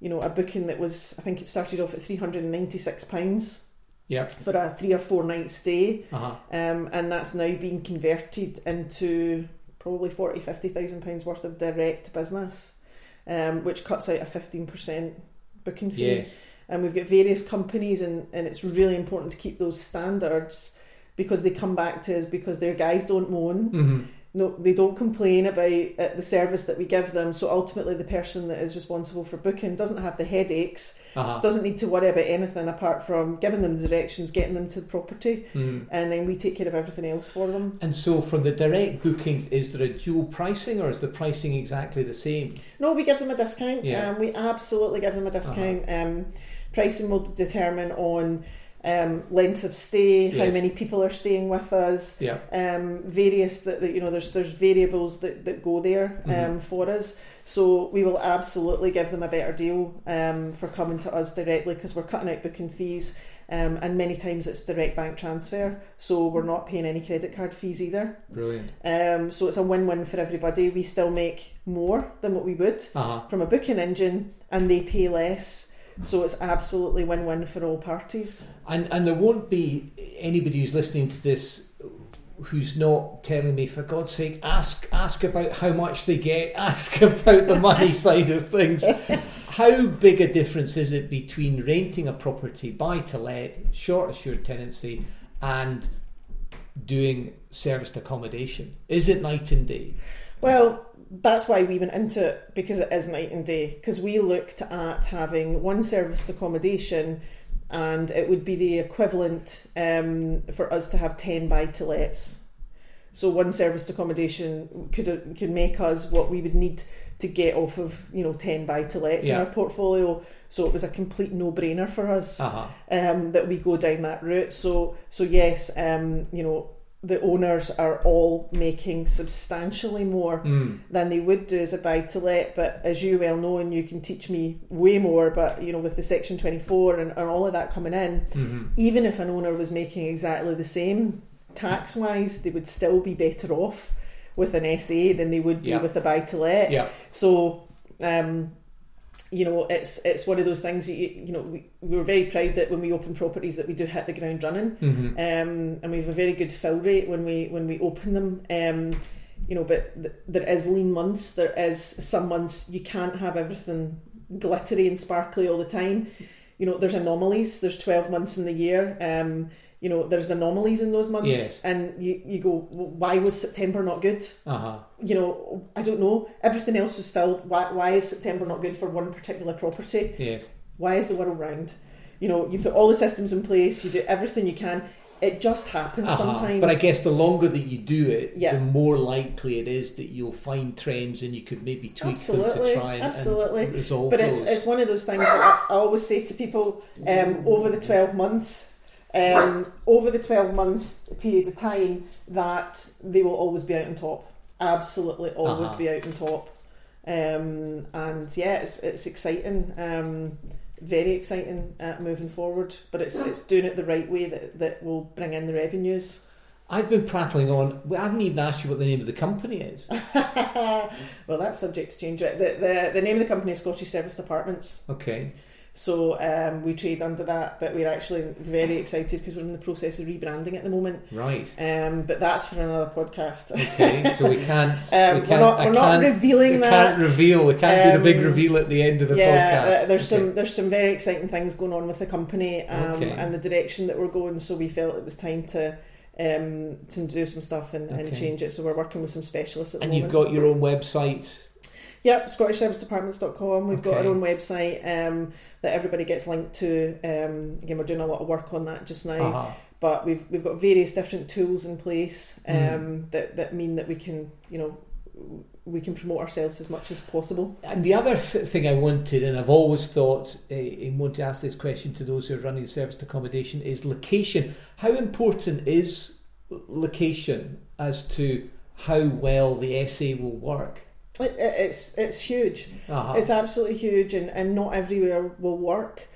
you know a booking that was i think it started off at 396 pounds Yep. for a three or four night stay Uh-huh. um, and that's now being converted into probably 40 50,000 pounds worth of direct business um, which cuts out a 15% booking fee. Yes. and we've got various companies and, and it's really important to keep those standards because they come back to us because their guys don't moan. Hmm no they don't complain about uh, the service that we give them so ultimately the person that is responsible for booking doesn't have the headaches Uh-huh. doesn't need to worry about anything apart from giving them the directions getting them to the property Mhm. and then we take care of everything else for them And so, for the direct bookings, is there a dual pricing, or is the pricing exactly the same? No, we give them a discount. Yeah. Uh-huh. Um, we absolutely give them a discount. Um, pricing will determine on um, length of stay, how many people are staying with us, Yeah. um, various that, that you know. There's there's variables that, that go there um, Mhm. for us. So we will absolutely give them a better deal um, for coming to us directly because we're cutting out booking fees. Um, and many times it's direct bank transfer, so we're not paying any credit card fees either. Brilliant. Um, so it's a win-win for everybody. We still make more than what we would Uh huh. from a booking engine and they pay less. So it's absolutely win win for all parties. And and there won't be anybody who's listening to this who's not telling me, for God's sake, ask ask about how much they get, <laughs> ask about the money <laughs> side of things. How big a difference is it between renting a property, buy to let, short assured tenancy, and doing serviced accommodation? Is it night and day? Well, that's why we went into it because it is night and day. Because we looked at having one serviced accommodation and it would be the equivalent um, for us to have 10 buy to lets. So one serviced accommodation could could make us what we would need to get off of you know 10 buy to lets Yeah. in our portfolio. So it was a complete no brainer for us. Uh huh. um, that we go down that route. So, so yes, um, you know, the owners are all making substantially more Mm. than they would do as a buy to let. But as you well know, and you can teach me way more, but you know, with the Section 24 and, and all of that coming in, hmm even if an owner was making exactly the same tax wise, they would still be better off with an SA than they would be Yeah. with a buy to let. Yeah. So, um, you know, it's it's one of those things. that You, you know, we, we were very proud that when we open properties that we do hit the ground running, hmm um, and we have a very good fill rate when we when we open them. Um, you know, but th- there is lean months. There is some months you can't have everything glittery and sparkly all the time. You know, there's anomalies. There's twelve months in the year. Um, you know, there's anomalies in those months, Yes. and you you go, "Well, why was September not good? Uh huh. you know, I don't know. Everything else was filled. Why, why is September not good for one particular property? Yes. Why is the world round? You know, you put all the systems in place, you do everything you can. It just happens Uh-huh. sometimes. But I guess the longer that you do it, Yeah. the more likely it is that you'll find trends and you could maybe tweak them to try and, absolutely. and resolve But those. it's, it's one of those things that I, I always say to people um, over the 12 months, um, over the 12 months period of time that they will always be out on top. Absolutely always Uh-huh. be out on top. Um, and yeah, it's, it's exciting. Um, very exciting uh, moving forward, but it's it's doing it the right way that, that will bring in the revenues. I've been prattling on. I haven't even asked you what the name of the company is. <laughs> well, that's subject to change. Right? The, the the name of the company is Scottish Serviced Apartments. Okay. So um, we trade under that, but we're actually very excited because we're in the process of rebranding at the moment. Right. Um, but that's for another podcast. Okay. So we can't. <laughs> Um, we we're can't. not, I we're not revealing we that. can't reveal. We can't do the big Um, reveal at the end of the yeah, podcast. there's Okay. some there's some very exciting things going on with the company um, Okay. and the direction that we're going. So we felt it was time to um, to do some stuff and, and change it. So we're working with some specialists at the And moment. you've got your own website. Yep, ScottishServicedApartments.com. We've got our own website um, that everybody gets linked to. Um, again, we're doing a lot of work on that just now. Uh-huh. But we've we've got various different tools in place um, Mm. that that mean that we can you know we can promote ourselves as much as possible. And the other th- thing I wanted, and I've always thought, uh, and want to ask this question to those who are running serviced accommodation, is location. How important is location as to how well the SA will work? It, it- it's it's huge. Uh-huh. It's absolutely huge, and, and not everywhere will work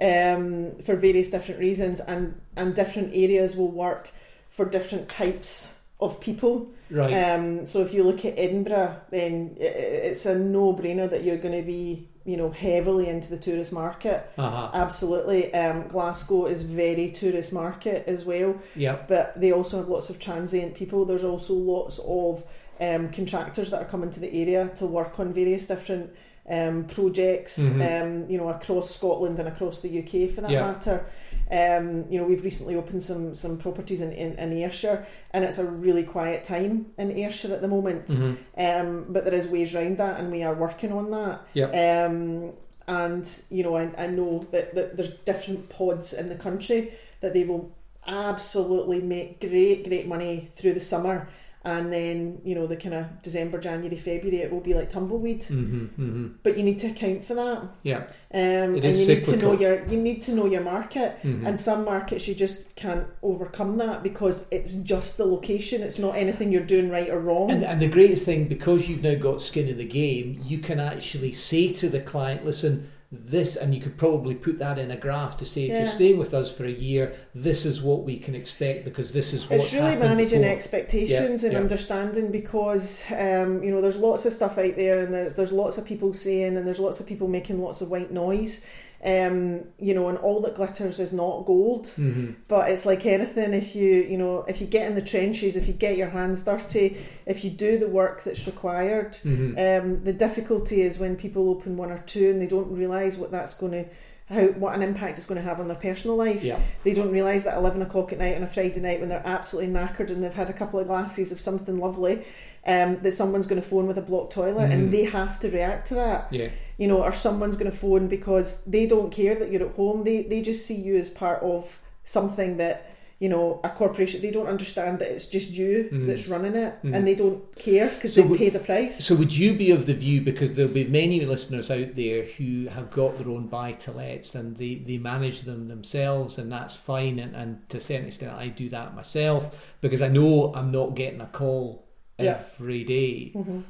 um, for various different reasons, and and different areas will work for different types of people. right. Um, so if you look at Edinburgh, then it's a no-brainer that you're going to be, you know, heavily into the tourist market. uh-huh. Absolutely. Um, Glasgow is very tourist market as well, Yep. but they also have lots of transient people. There's also lots of um, contractors that are coming to the area to work on various different um, projects, Mhm. um, you know, across Scotland and across the UK for that Yeah. matter. Um, you know, we've recently opened some some properties in, in, in Ayrshire, and it's a really quiet time in Ayrshire at the moment. Mhm. Um, but there is ways around that, and we are working on that. Yep. Um, and you know, I, I know that, that there's different pods in the country that they will absolutely make great, great money through the summer, and then you know the kind of December, January, February, it will be like tumbleweed. Mhm. Mhm. But you need to account for that, Yeah. um, It and is you need to know your you need to know your market. Mhm. And some markets you just can't overcome that because it's just the location. It's not anything you're doing right or wrong. And, and the great thing, because you've now got skin in the game, you can actually say to the client, listen, this, and you could probably put that in a graph to say, if Yeah. you're staying with us for a year, this is what we can expect because this is what it's really managing before. expectations Yeah, and yeah. understanding because um, you know there's lots of stuff out there and there's there's lots of people saying and there's lots of people making lots of white noise um, you know and all that glitters is not gold Mhm. but it's like anything if you you know if you get in the trenches if you get your hands dirty if you do the work that's required Mhm. um, the difficulty is when people open one or two and they don't realise what that's going to how what an impact it's going to have on their personal life Yeah. they don't realise that 11 o'clock at night on a Friday night when they're absolutely knackered and they've had a couple of glasses of something lovely, um, that someone's going to phone with a blocked toilet Mm. and they have to react to that. Yeah. You know, or someone's going to phone because they don't care that you're at home. They, they just see you as part of something that, you know, a corporation, they don't understand that it's just you Mm. that's running it Mm. and they don't care because So they've would- paid a price. So would you be of the view because there'll be many listeners out there who have got their own buy to lets and they, they manage them themselves and that's fine and, and to a certain extent I do that myself because I know I'm not getting a call Yeah. every day. hmm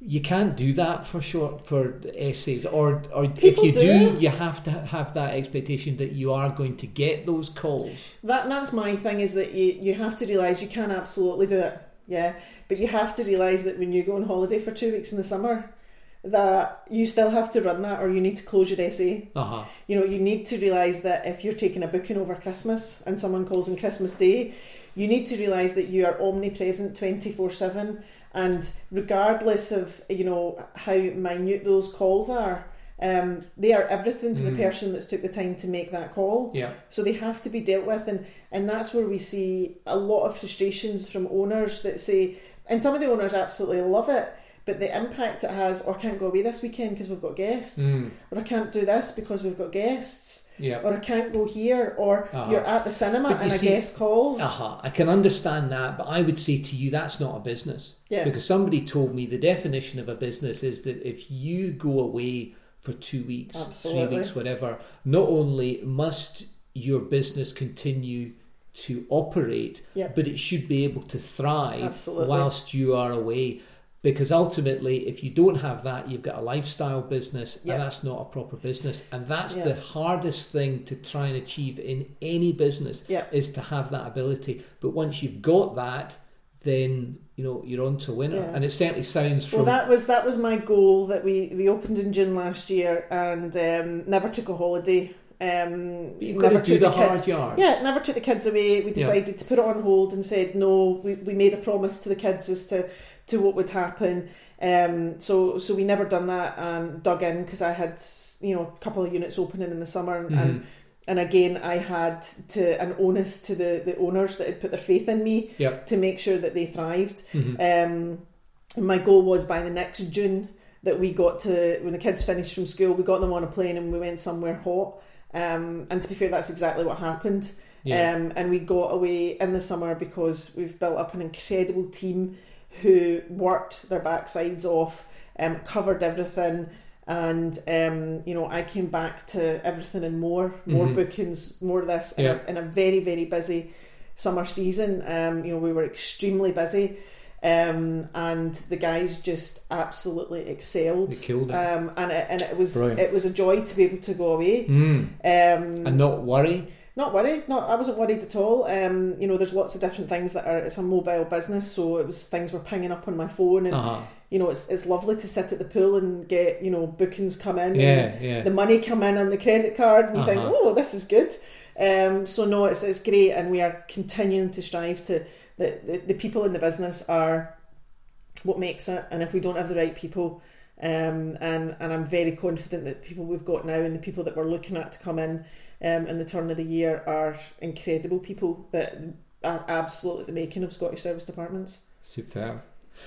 You can't do that for short for SAs, or or if you do, do. you have to have that expectation that you are going to get those calls. That that's my thing is that you you have to realise you can absolutely do it, yeah. But you have to realise that when you go on holiday for two weeks in the summer, that you still have to run that, or you need to close your SA. Uh huh. You know, you need to realise that if you're taking a booking over Christmas and someone calls on Christmas Day, you need to realise that you are omnipresent twenty four seven, and regardless of you know how minute those calls are. Um, they are everything to Mm. the person that's took the time to make that call. Yeah. So they have to be dealt with, and and that's where we see a lot of frustrations from owners that say, and some of the owners absolutely love it, but the impact it has, or I can't go away this weekend because we've got guests, Mm. or I can't do this because we've got guests, Yeah. or I can't go here, or Uh-huh. you're at the cinema and a see- guest calls. Uh huh. I can understand that, but I would say to you that's not a business. Yeah. Because somebody told me the definition of a business is that if you go away for two weeks, Absolutely. three weeks, whatever, not only must your business continue to operate, Yeah. but it should be able to thrive Absolutely. whilst you are away. Because ultimately, if you don't have that, you've got a lifestyle business, Yeah. and that's not a proper business. And that's Yeah. the hardest thing to try and achieve in any business Yeah. is to have that ability. But once you've got that, then you know you're on to winner. Yeah. And it certainly sounds from Well, that was that was my goal that we, we opened in June last year and um, never took a holiday. Um, But you've got to never do took the kids- hard yards. Yeah, never took the kids away. We decided to put it on hold and said no. We, we made a promise to the kids as to, to what would happen. Um, so so we never done that and dug in because I had you know a couple of units opening in the summer Mm-hmm. and and again I had to an onus to the, the owners that had put their faith in me Yep. to make sure that they thrived. Mhm. Um, my goal was by the next June that we got to when the kids finished from school, we got them on a plane and we went somewhere hot. Um, and to be fair, that's exactly what happened. Yeah. Um, and we got away in the summer because we've built up an incredible team who worked their backsides off, um, covered everything. And um, you know, I came back to everything and more, more Mhm. bookings, more of this, in, a, in a very, very busy summer season. Um, you know, we were extremely busy, um, and the guys just absolutely excelled. They killed it. Um, and it, and it was Brilliant. it was a joy to be able to go away. Mm. Um, And not worry. Not worried. Not I wasn't worried at all. Um, you know, there's lots of different things that are. It's a mobile business, so it was things were pinging up on my phone, and Uh-huh. you know, it's it's lovely to sit at the pool and get you know bookings come in. Yeah, and yeah. The money come in on the credit card, and you think, Uh-huh. oh, this is good. Um, so no, it's it's great, and we are continuing to strive to the, the the people in the business are what makes it, and if we don't have the right people. Um, and and I'm very confident that the people we've got now and the people that we're looking at to come in um, in the turn of the year are incredible people that are absolutely the making of Scottish serviced apartments. Superb.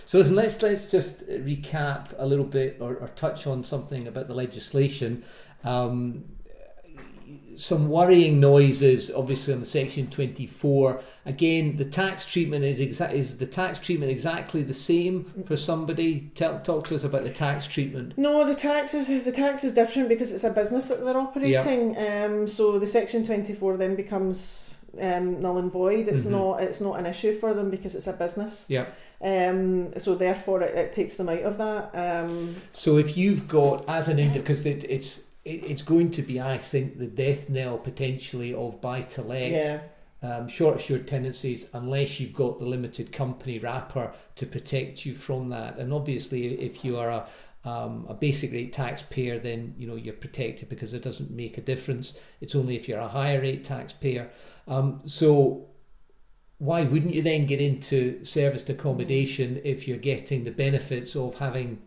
So listen, let's let's just recap a little bit or, or touch on something about the legislation. Um, some worrying noises, obviously, on the section twenty four. Again, the tax treatment is exa- is the tax treatment exactly the same for somebody? Tell, talk to us about the tax treatment. No, the tax is the tax is different because it's a business that they're operating. Um, so the section twenty four then becomes um, null and void. It's Mhm. not it's not an issue for them because it's a business. Yeah. Um, so therefore it, it takes them out of that. Um, So if you've got as an individual, because it, it's it, it's going to be, I think, the death knell potentially of buy to let. yeah. um, short assured tenancies unless you've got the limited company wrapper to protect you from that. And obviously, if you are a um, a basic rate taxpayer, then you know you're protected because it doesn't make a difference. It's only if you're a higher rate taxpayer. Um, so why wouldn't you then get into serviced accommodation if you're getting the benefits of having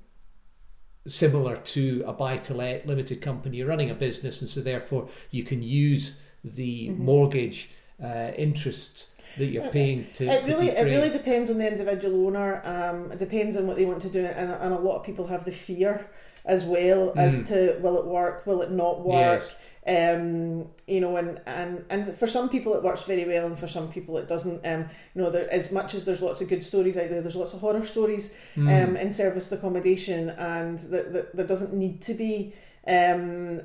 similar to a buy to let limited company you're running a business and so therefore you can use the Mm-hmm. mortgage uh, interest that you're paying to, It to really, it really depends on the individual owner. Um, it depends on what they want to do, and, and a lot of people have the fear as well as to will it work, will it not work. Um, you know, and, and and for some people it works very well, and for some people it doesn't. Um, you know, there, as much as there's lots of good stories out there, there's lots of horror stories Mm. um, in serviced accommodation, and that there, there doesn't need to be. Um,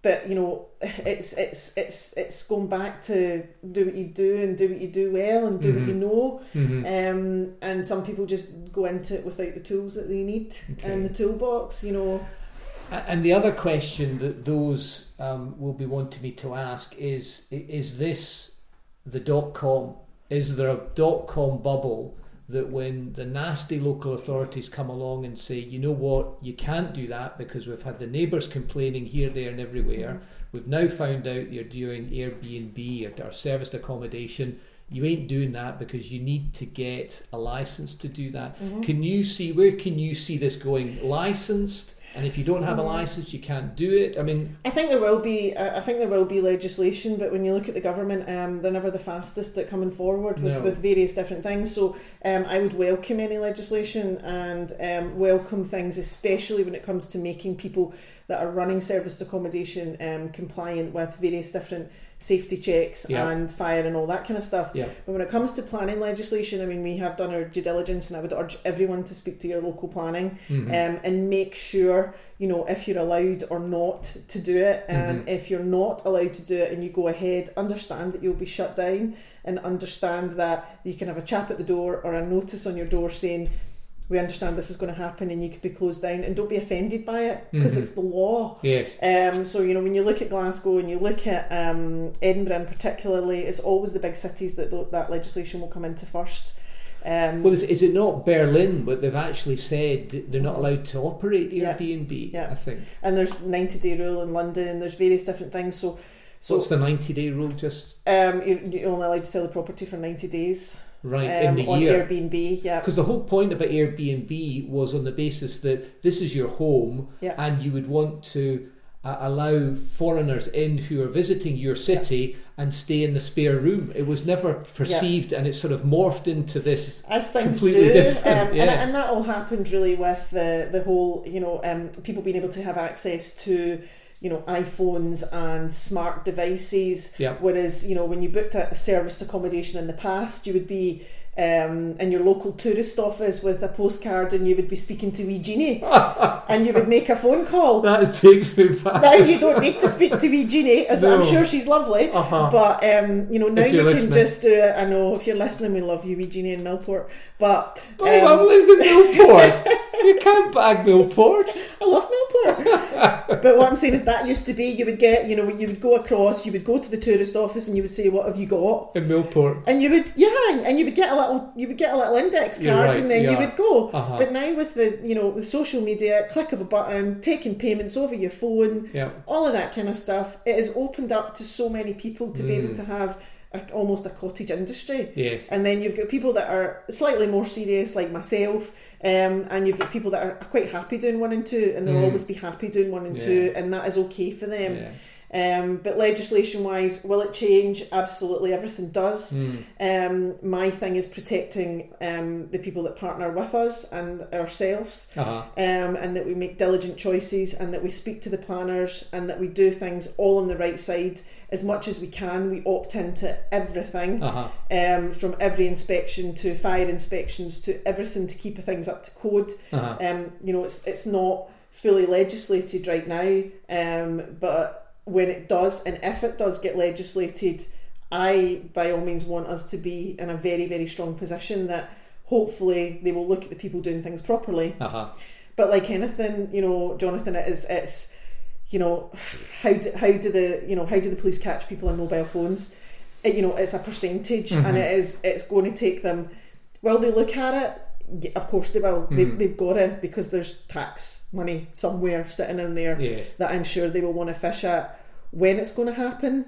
but you know, it's it's it's it's going back to do what you do and do what you do well and do what you know. Mhm. Um, and some people just go into it without the tools that they need Okay. in the toolbox. You know, And the other question that those um, will be wanting me to ask is: Is this the dot com? Is there a dot com bubble that when the nasty local authorities come along and say, you know what, you can't do that because we've had the neighbours complaining here, there, and everywhere. We've now found out you're doing Airbnb or, or serviced accommodation. You ain't doing that because you need to get a license to do that. Can you see where can you see this going? Licensed, and if you don't have a license, you can't do it. I mean, I think there will be. I I think there will be legislation, but when you look at the government, um, they're never the fastest at coming forward with, No. with various different things. So um, I would welcome any legislation and um, welcome things, especially when it comes to making people that are running serviced accommodation um, compliant with various different safety checks Yeah. and fire and all that kind of stuff. Yeah. But when it comes to planning legislation, I mean, we have done our due diligence, and I would urge everyone to speak to your local planning Mhm. um, and make sure you know if you're allowed or not to do it. And Mhm. if you're not allowed to do it and you go ahead, understand that you'll be shut down, and understand that you can have a chap at the door or a notice on your door saying. We understand this is going to happen, and you could be closed down, and don't be offended by it because Mhm. it's the law. Yes. Um, so you know when you look at Glasgow and you look at um, Edinburgh, in particularly, it's always the big cities that that legislation will come into first. Um, Well, is, is it not Berlin, but they've actually said they're not allowed to operate Yeah. Airbnb? Yeah. I think. and there's ninety day rule in London, and there's various different things. So, so What's the ninety-day rule? Just um, you're, you're only allowed to sell the property for ninety days right um, in the on year. Airbnb. Yeah, Because the whole point about Airbnb was on the basis that this is your home, Yeah. and you would want to uh, allow foreigners in who are visiting your city and stay in the spare room. It was never perceived, and it sort of morphed into this. as things completely do, different, um, and, <laughs> and that all happened really with the the whole you know um, people being able to have access to you know iPhones and smart devices. Yeah. Whereas you know when you booked a serviced accommodation in the past, you would be um, in your local tourist office with a postcard, and you would be speaking to wee Jeannie, <laughs> and you would make a phone call. That takes me back. Now you don't need to speak to wee Jeannie, as I'm sure she's lovely. Uh-huh. But um, you know now you you're can just do it. I know if you're listening, we love you, wee Jeannie in Millport. But Oh, I'm um, lives in Millport. <laughs> you can't bag Millport. I love Millport. <laughs> but what I'm saying is that used to be you would get you know you would go across, you would go to the tourist office, and you would say, "What have you got?" In Millport. And you would, yeah, and you would get a little, you would get a little index card, right, and then you would go. Uh-huh. But now with the, you know, with social media, click of a button, taking payments over your phone, Yeah. all of that kind of stuff, it has opened up to so many people to be Mm. able to have a, almost a cottage industry. Yes. And then you've got people that are slightly more serious, like myself, um, and you've got people that are, are quite happy doing one and two, and they'll Mm. always be happy doing one and Yeah. two, and that is okay for them. Yeah. Um, but legislation wise, will it change? Absolutely, everything does. Mm. Um, my thing is protecting um, the people that partner with us and ourselves, Uh-huh. um, and that we make diligent choices, and that we speak to the planners, and that we do things all on the right side as much as we can. We opt into everything, Uh-huh. um, from every inspection to fire inspections to everything to keep things up to code. Uh-huh. Um, you know, it's it's not fully legislated right now, um, but when it does, and if it does get legislated, I by all means want us to be in a very very strong position that hopefully they will look at the people doing things properly. Uh-huh. But like anything, you know, Jonathan, it is it's you know how do, how do the you know how do the police catch people on mobile phones? It, you know, it's a percentage, and Mhm. it is it's going to take them. Will they look at it? Yeah, of course they will. They, Mhm. they've got to because there's tax money somewhere sitting in there Yes. that I'm sure they will want to fish at. When it's going to happen,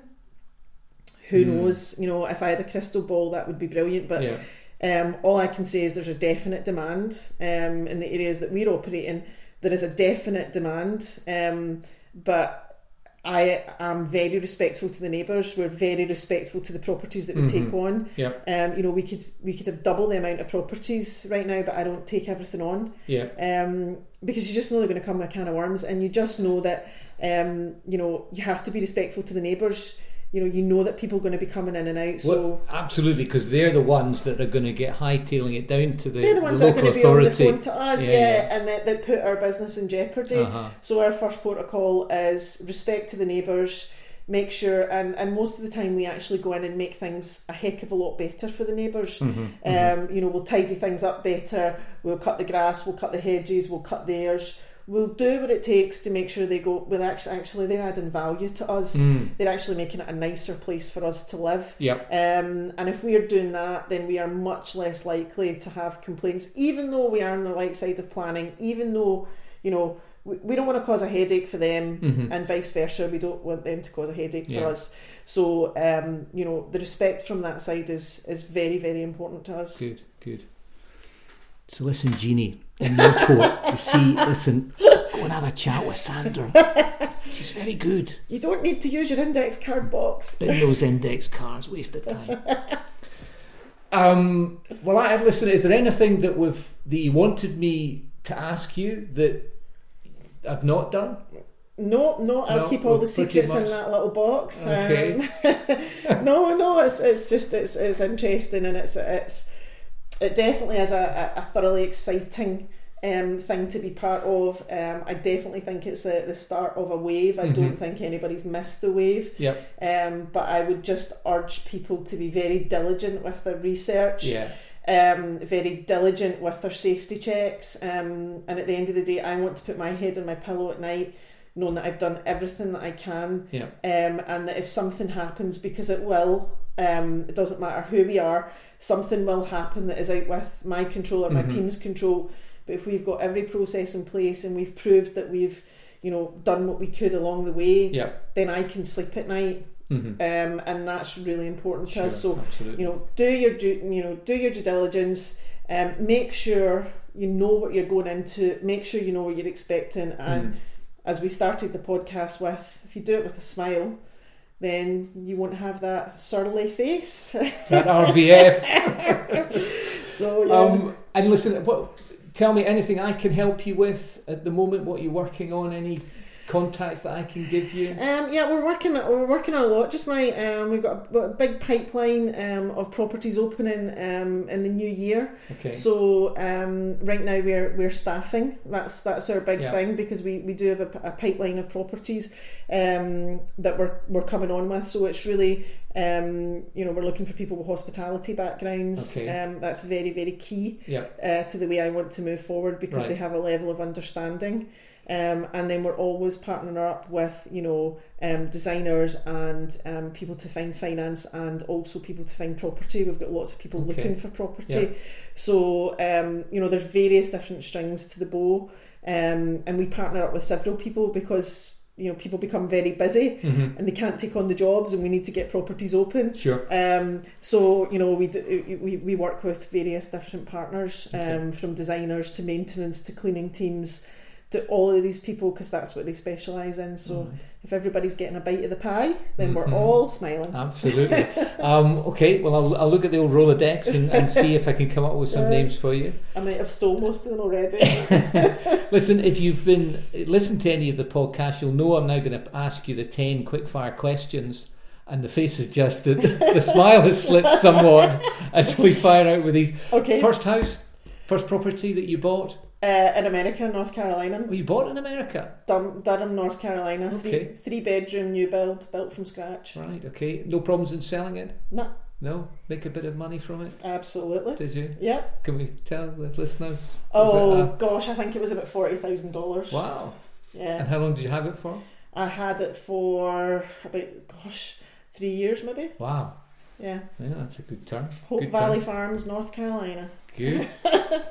who Mm. knows? You know, if I had a crystal ball, that would be brilliant. But yeah. um, all I can say is there's a definite demand um, in the areas that we're operating. There is a definite demand, um, but I am very respectful to the neighbours. We're very respectful to the properties that we Mhm. take on. Yeah. Um, you know, we could we could have double the amount of properties right now, but I don't take everything on Yeah. um, because you just know they're going to come with a can of worms, and you just know that um, you know you have to be respectful to the neighbours. You know, you know that people are going to be coming in and out, so. Well, absolutely, because they're the ones that are going to get hightailing it down to the, they're the ones that are local going to be on the authority. phone to us, Yeah, yeah, yeah. and that, that put our business in jeopardy. Uh-huh. So our first protocol is respect to the neighbours, make sure, and, and most of the time we actually go in and make things a heck of a lot better for the neighbours. Mhm, Um, you know, we'll tidy things up better. We'll cut the grass. We'll cut the hedges. We'll cut theirs. We'll do what it takes to make sure they go. Well, actually, actually, they're adding value to us. Mm. They're actually making it a nicer place for us to live. Yep. Um, and if we are doing that, then we are much less likely to have complaints, even though we are on the right side of planning, even though, you know, we, we don't want to cause a headache for them Mhm. and vice versa. We don't want them to cause a headache Yeah. for us. So, um, you know, the respect from that side is, is very, very important to us. Good, good. So listen, Jeannie, in Millport, you see, listen, go and have a chat with Sandra. She's very good. You don't need to use your index card box. Bin those index cards, waste of time. um, well, I listen. Is there anything that we've that you wanted me to ask you that I've not done? No, no, I'll No, keep all the pretty secrets in that little box. Okay. Um, <laughs> no, no, it's it's just it's it's interesting and it's it's it definitely is a, a, thoroughly exciting um, thing to be part of. Um, I definitely think it's a, the start of a wave. I don't Mhm. think anybody's missed the wave. Yep. Um, but I would just urge people to be very diligent with their research Yeah. um, very diligent with their safety checks. Um, and at the end of the day, I want to put my head on my pillow at night, knowing that I've done everything that I can, Yeah. um, and that if something happens, because it will, um, it doesn't matter who we are, something will happen that is out with my control or my Mhm. team's control. But if we've got every process in place and we've proved that we've, you know, done what we could along the way, Yeah. then I can sleep at night, hmm um, and that's really important to us. So absolutely. you know do your due you know do your due diligence um, make sure you know what you're going into make sure you know what you're expecting and Mm. as we started the podcast with if you do it with a smile then you won't have that surly face that RBF. <laughs> so yeah. Um, and listen, what, tell me anything I can help you with at the moment. What you're working on? Any contacts that I can give you? Um, yeah, we're working. We're working on a lot just now. Um, we've got a, a big pipeline um, of properties opening um, in the new year. Okay. So um, right now we're we're staffing. That's that's our big Yeah. thing because we, we do have a, a pipeline of properties um, that we're we're coming on with. So it's really um, you know we're looking for people with hospitality backgrounds. Okay. Um, that's very very key yeah. uh, to the way I want to move forward because Right. they have a level of understanding. Um, and then we're always partnering up with you know um, designers and um, people to find finance and also people to find property. We've got lots of people Okay. looking for property. Yeah. So um, you know there's various different strings to the bow, um, and we partner up with several people because you know people become very busy hmm and they can't take on the jobs, and we need to get properties open. Sure. Um, so you know we, do, we we work with various different partners, um, from designers to maintenance to cleaning teams, to all of these people because that's what they specialise in. So Mhm. if everybody's getting a bite of the pie, then Mhm. we're all smiling. Absolutely. <laughs> um, okay, well, I'll, I'll look at the old Rolodex and, and see if I can come up with some names for you. I might have stole most of them already. <laughs> Listen, if you've been listened to any of the podcasts, you'll know I'm now going to ask you the 10 quickfire questions. And the face is just, the, the smile has slipped somewhat <laughs> as we fire out with these. okay, First house, first property that you bought? Uh, in America, North Carolina, Oh, you bought in America? Dum- Durham, North Carolina, Okay. three three bedroom new build built from scratch. Right, okay. No problems in selling it? No, No? Make a bit of money from it? absolutely. Did you? Yeah. Can we tell the listeners? Oh it gosh, I think it was about forty thousand dollars. wow. Yeah. And how long did you have it for? I had it for about gosh three years maybe. Wow. Yeah. Yeah, that's a good term. Hope Good Valley. Farms, North Carolina. Good. <laughs>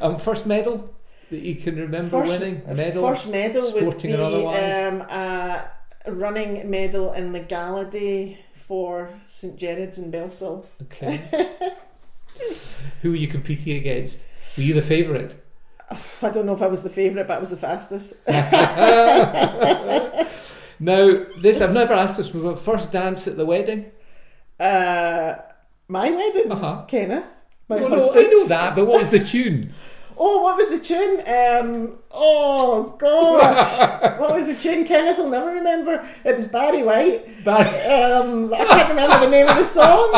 um, first medal that you can remember First, winning? Medal? first medal would be otherwise? um, a running medal in the Gala Day for St Gerard's in Bellshill. Okay. <laughs> Who were you competing against? Were you the favourite? I don't know if I was the favourite, but I was the fastest. <laughs> Now, this I've never asked this before. First dance at the wedding? Uh, my wedding, Uh-huh. Kenneth. My Oh, no. I know that, but what was the tune? <laughs> Oh, what was the tune? Um, oh gosh, <laughs> what was the tune? Kenneth will never remember. It was Barry White. Barry- Um, I can't remember the name of the song.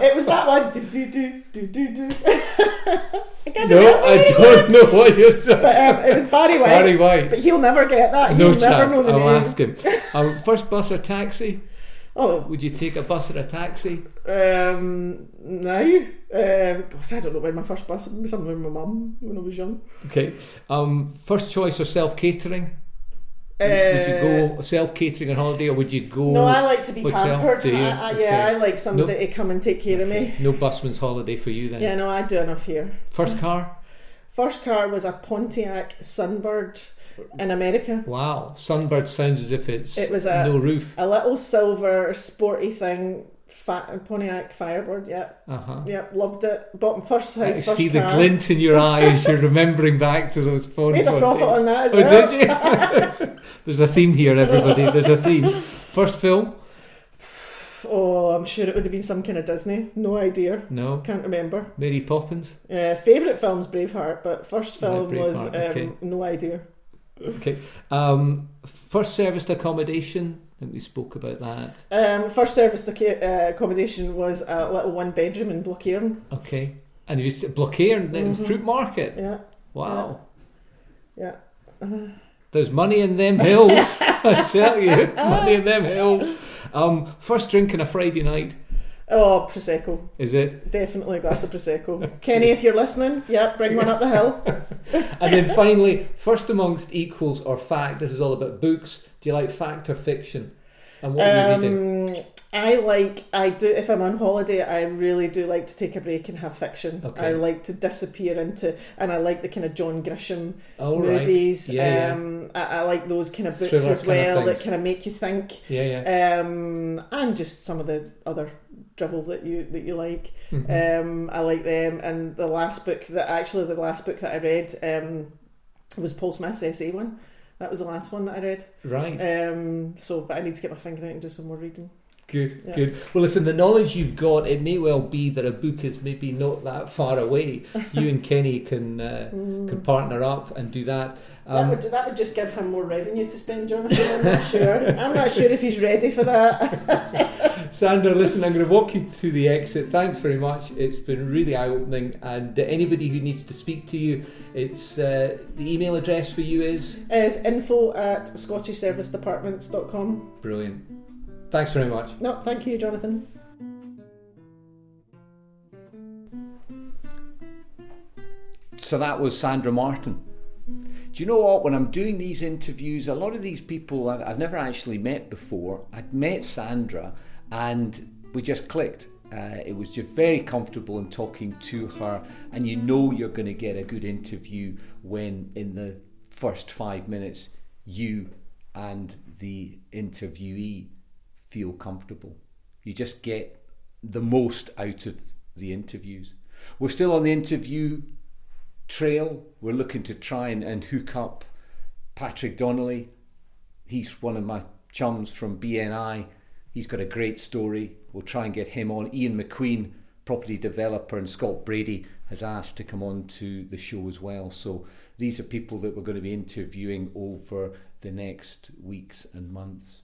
It was that one. Do do do do do do. <laughs> I can't no. I don't know what you're talking But um, it was Barry White. Barry White. But he'll never get that. No He'll never chance. know the I'll name. ask him. Um, first bus or taxi? Oh, Would you take a bus or a taxi? um, now. Um, gosh, I don't know when my first bus. Maybe something with my mum when I was young. Okay. Um, first choice or self catering? would you go self catering on holiday or would you go? Uh, No, I like to be hotel, pampered. I, I, Okay. Yeah, I like somebody to come and take care of me. No busman's holiday for you then. Yeah, no, I do enough here. First car? First car was a Pontiac Sunbird in America. Wow. Sunbird sounds as if it's It was a- no roof. A little silver sporty thing, fat Pontiac Firebird. Yeah, Uh huh. yeah, loved it. Bought my first I house, first see the glint in your <laughs> eyes. you're remembering back to those phone Made a profit days. on that as Oh, well. did you? <laughs> There's a theme here, everybody. There's a theme. First film? Oh, I'm sure it would have been some kind of Disney. No idea. No. Can't remember. Mary Poppins? Uh, Favorite film's Braveheart, but first film was um, okay. no idea. Okay. Um, first serviced accommodation. I think we spoke about that. Um, first service uh, accommodation was a little one bedroom in Blochairn. Okay. And you used to Blochairn, mm-hmm. fruit market. Yeah. Wow. Yeah. yeah. Uh-huh. There's money in them hills, <laughs> I tell you. <laughs> Money in them hills. Um, first drink on a Friday night. Oh, prosecco. Is it definitely a glass of prosecco? <laughs> Kenny, if you're listening, yeah, bring one up the hill. <laughs> and then finally, first amongst equals or fact. This is all about books. Do you like fact or fiction? And what are you reading? Um, I like I do if I'm on holiday I really do like to take a break and have fiction. Okay. I like to disappear into and I like the kind of John Grisham oh, movies. Right. Yeah, um, yeah. I, I, like those kind of books Thriller as well kind of that kind of make you think. Yeah, yeah. Um, and just some of the other drivel that you that you like. Mm-hmm. Um, I like them. And the last book that actually the last book that I read um, was Paul Smith's SA one. That was the last one that I read. Right. Um, so, but I need to get my finger out and do some more reading. Good, yeah. good. Well, listen, the knowledge you've got, it may well be that a book is maybe not that far away. <laughs> You and Kenny can uh, mm. can partner up and do that. Um, that, would, that would just give him more revenue to spend, Jonathan. I'm not sure. I'm not sure if he's ready for that. <laughs> Sandra, listen, I'm going to walk you to the exit. Thanks very much. It's been really eye opening. And anybody who needs to speak to you, it's uh, the email address for you is? Is info at scottishservicedapartments.com. Brilliant. Thanks very much. No, thank you, Jonathan. So that was Sandra Martin. Do you know what? When I'm doing these interviews, a lot of these people I've, I've never actually met before. I'd met Sandra and we just clicked. Uh, it was just very comfortable in talking to her, and you know you're going to get a good interview when, in the first five minutes, you and the interviewee feel comfortable. You just get the most out of the interviews. We're still on the interview trail. We're looking to try and, and hook up Patrick Donnelly. He's one of my chums from BNI. He's got a great story. We'll try and get him on. Ian McQueen, property developer, and Scott Brady has asked to come on to the show as well. So these are people that we're going to be interviewing over the next weeks and months.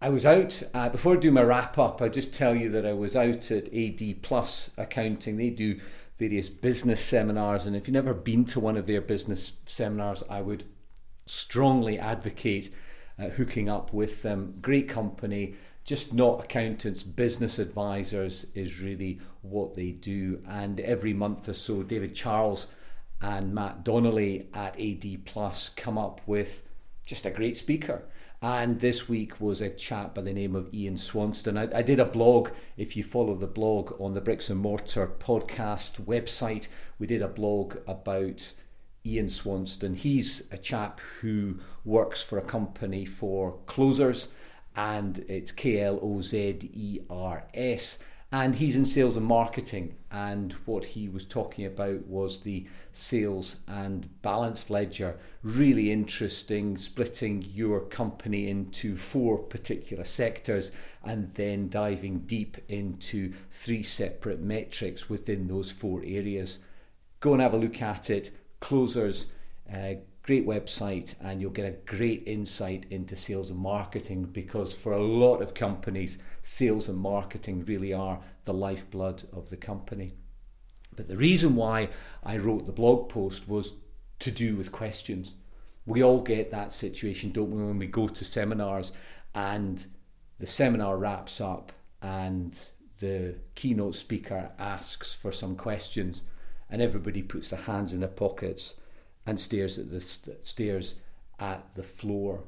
I was out uh, before I do my wrap up. I just tell you that I was out at AD Plus Accounting. They do various business seminars, and if you've never been to one of their business seminars, I would strongly advocate uh, hooking up with them. Great company, just not accountants, business advisors is really what they do. And every month or so, David Charles and Matt Donnelly at AD Plus come up with just a great speaker. And this week was a chap by the name of Ian Swanston. I, I, did a blog, if you follow the blog on the Bricks and Mortar podcast website, we did a blog about Ian Swanston. He's a chap who works for a company for Klozers, and it's K L O Z E R S and he's in sales and marketing. And what he was talking about was the sales and balanced ledger. Really interesting, splitting your company into four particular sectors and then diving deep into three separate metrics within those four areas. Go and have a look at it. Klozers. Uh, great website and you'll get a great insight into sales and marketing because for a lot of companies sales and marketing really are the lifeblood of the company. But the reason why I wrote the blog post was to do with questions. We all get that situation don't we when we go to seminars and the seminar wraps up and the keynote speaker asks for some questions and everybody puts their hands in their pockets and stares at the st- stares at the floor.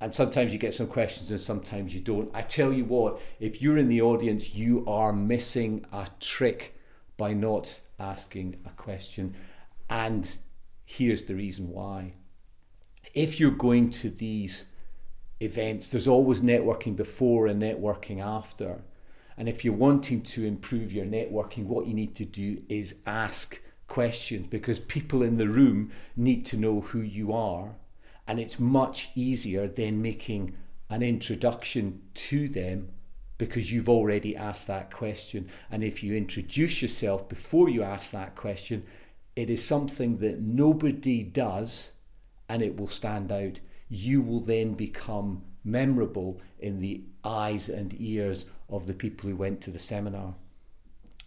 And sometimes you get some questions and sometimes you don't. I tell you what, if you're in the audience, you are missing a trick by not asking a question. And here's the reason why. If you're going to these events, there's always networking before and networking after. And if you're wanting to improve your networking, what you need to do is ask questions because people in the room need to know who you are. And it's much easier than making an introduction to them because you've already asked that question. And if you introduce yourself before you ask that question, it is something that nobody does and it will stand out. You will then become memorable in the eyes and ears of the people who went to the seminar.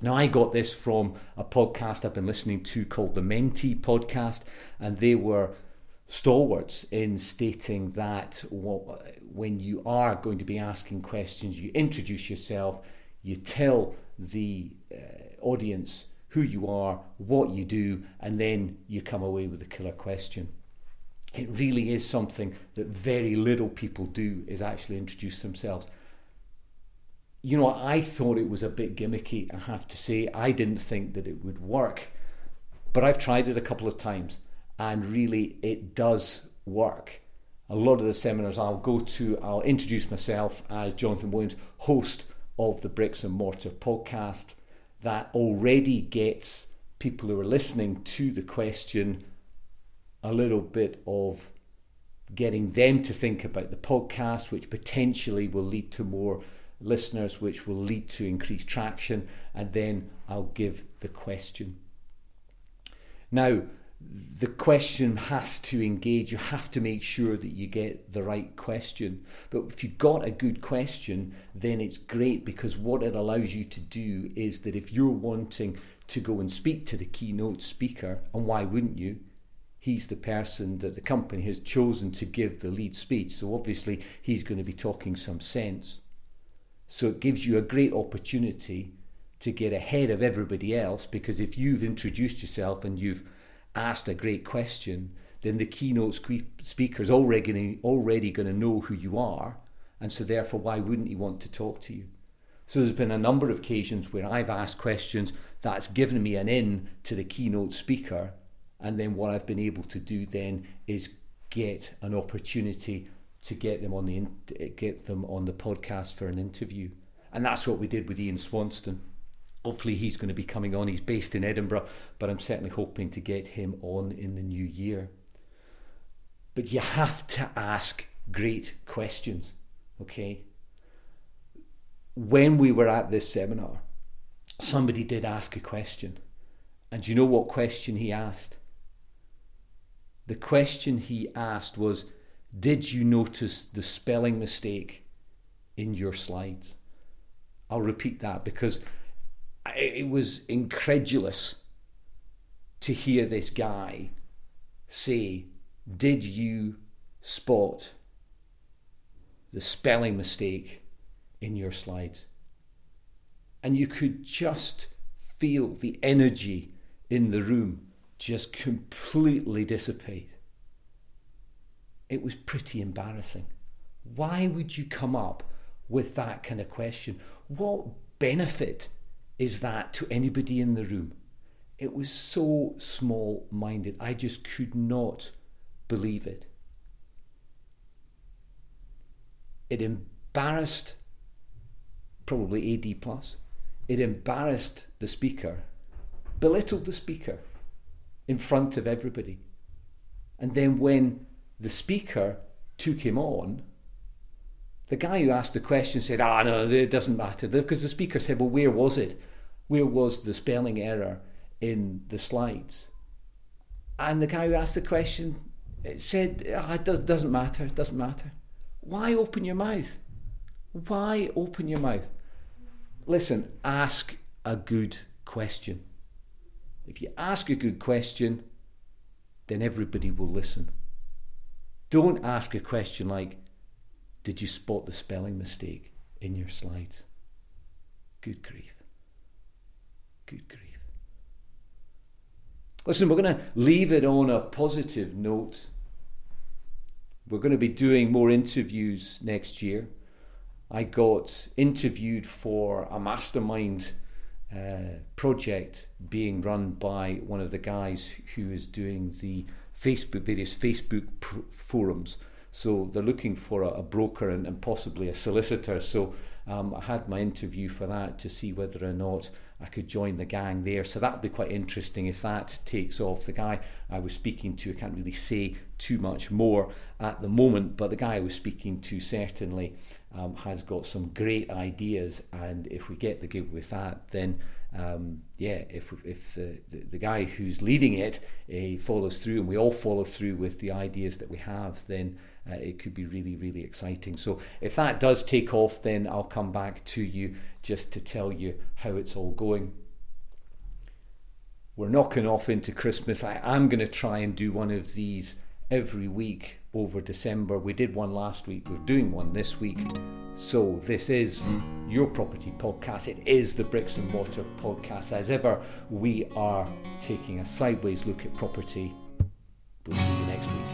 Now, I got this from a podcast I've been listening to called the Mentee Podcast, and they were stalwarts in stating that when you are going to be asking questions, you introduce yourself, you tell the uh, audience who you are, what you do, and then you come away with a killer question. It really is something that very little people do is actually introduce themselves. You know, I thought it was a bit gimmicky, I have to say. I didn't think that it would work, but I've tried it a couple of times and really it does work. A lot of the seminars I'll go to, I'll introduce myself as Jonathan Williams, host of the Bricks and Mortar podcast that already gets people who are listening to the question a little bit of getting them to think about the podcast, which potentially will lead to more listeners, which will lead to increased traction, and then I'll give the question. Now, the question has to engage. You have to make sure that you get the right question. But if you've got a good question, then it's great because what it allows you to do is that if you're wanting to go and speak to the keynote speaker, and why wouldn't you? He's the person that the company has chosen to give the lead speech. So obviously, he's going to be talking some sense. So it gives you a great opportunity to get ahead of everybody else because if you've introduced yourself and you've asked a great question, then the keynote speaker is already, already going to know who you are. And so, therefore, why wouldn't he want to talk to you? So, there's been a number of occasions where I've asked questions that's given me an in to the keynote speaker. And then, what I've been able to do then is get an opportunity to get them on the get them on the podcast for an interview. And that's what we did with Ian Swanston hopefully he's going to be coming on. He's based in Edinburgh, but I'm certainly hoping to get him on in the new year. But you have to ask great questions, okay? When we were at this seminar, somebody did ask a question. And do you know what question he asked? The question he asked was Did you notice the spelling mistake in your slides? I'll repeat that because it was incredulous to hear this guy say, Did you spot the spelling mistake in your slides? And you could just feel the energy in the room just completely dissipate. It was pretty embarrassing. Why would you come up with that kind of question? What benefit is that to anybody in the room? It was so small minded. I just could not believe it. It embarrassed probably AD plus. It embarrassed the speaker, belittled the speaker in front of everybody. And then when the speaker took him on, the guy who asked the question said, ah, no, it doesn't matter. Because the speaker said, well, where was it? Where was the spelling error in the slides? And the guy who asked the question said, ah, it does, doesn't matter, it doesn't matter. Why open your mouth? Why open your mouth? Listen, ask a good question. If you ask a good question, then everybody will listen. Don't ask a question like, did you spot the spelling mistake in your slides? Good grief. Good grief. Listen, we're going to leave it on a positive note. We're going to be doing more interviews next year. I got interviewed for a mastermind uh, project being run by one of the guys who is doing the Facebook, various Facebook pr- forums so they're looking for a, a broker and, and, possibly a solicitor. So um, I had my interview for that to see whether or not I could join the gang there. So that'd be quite interesting if that takes off. The guy I was speaking to, I can't really say too much more at the moment, but the guy I was speaking to certainly um, has got some great ideas. And if we get the gig with that, then um, yeah, if if the, the, the, guy who's leading it uh, follows through, and we all follow through with the ideas that we have, then uh, it could be really really exciting. So if that does take off, then I'll come back to you just to tell you how it's all going. We're knocking off into Christmas. I am going to try and do one of these every week over December. We did one last week, we're doing one this week. So, this is your property podcast. It is the Bricks and Mortar podcast. As ever, we are taking a sideways look at property. We'll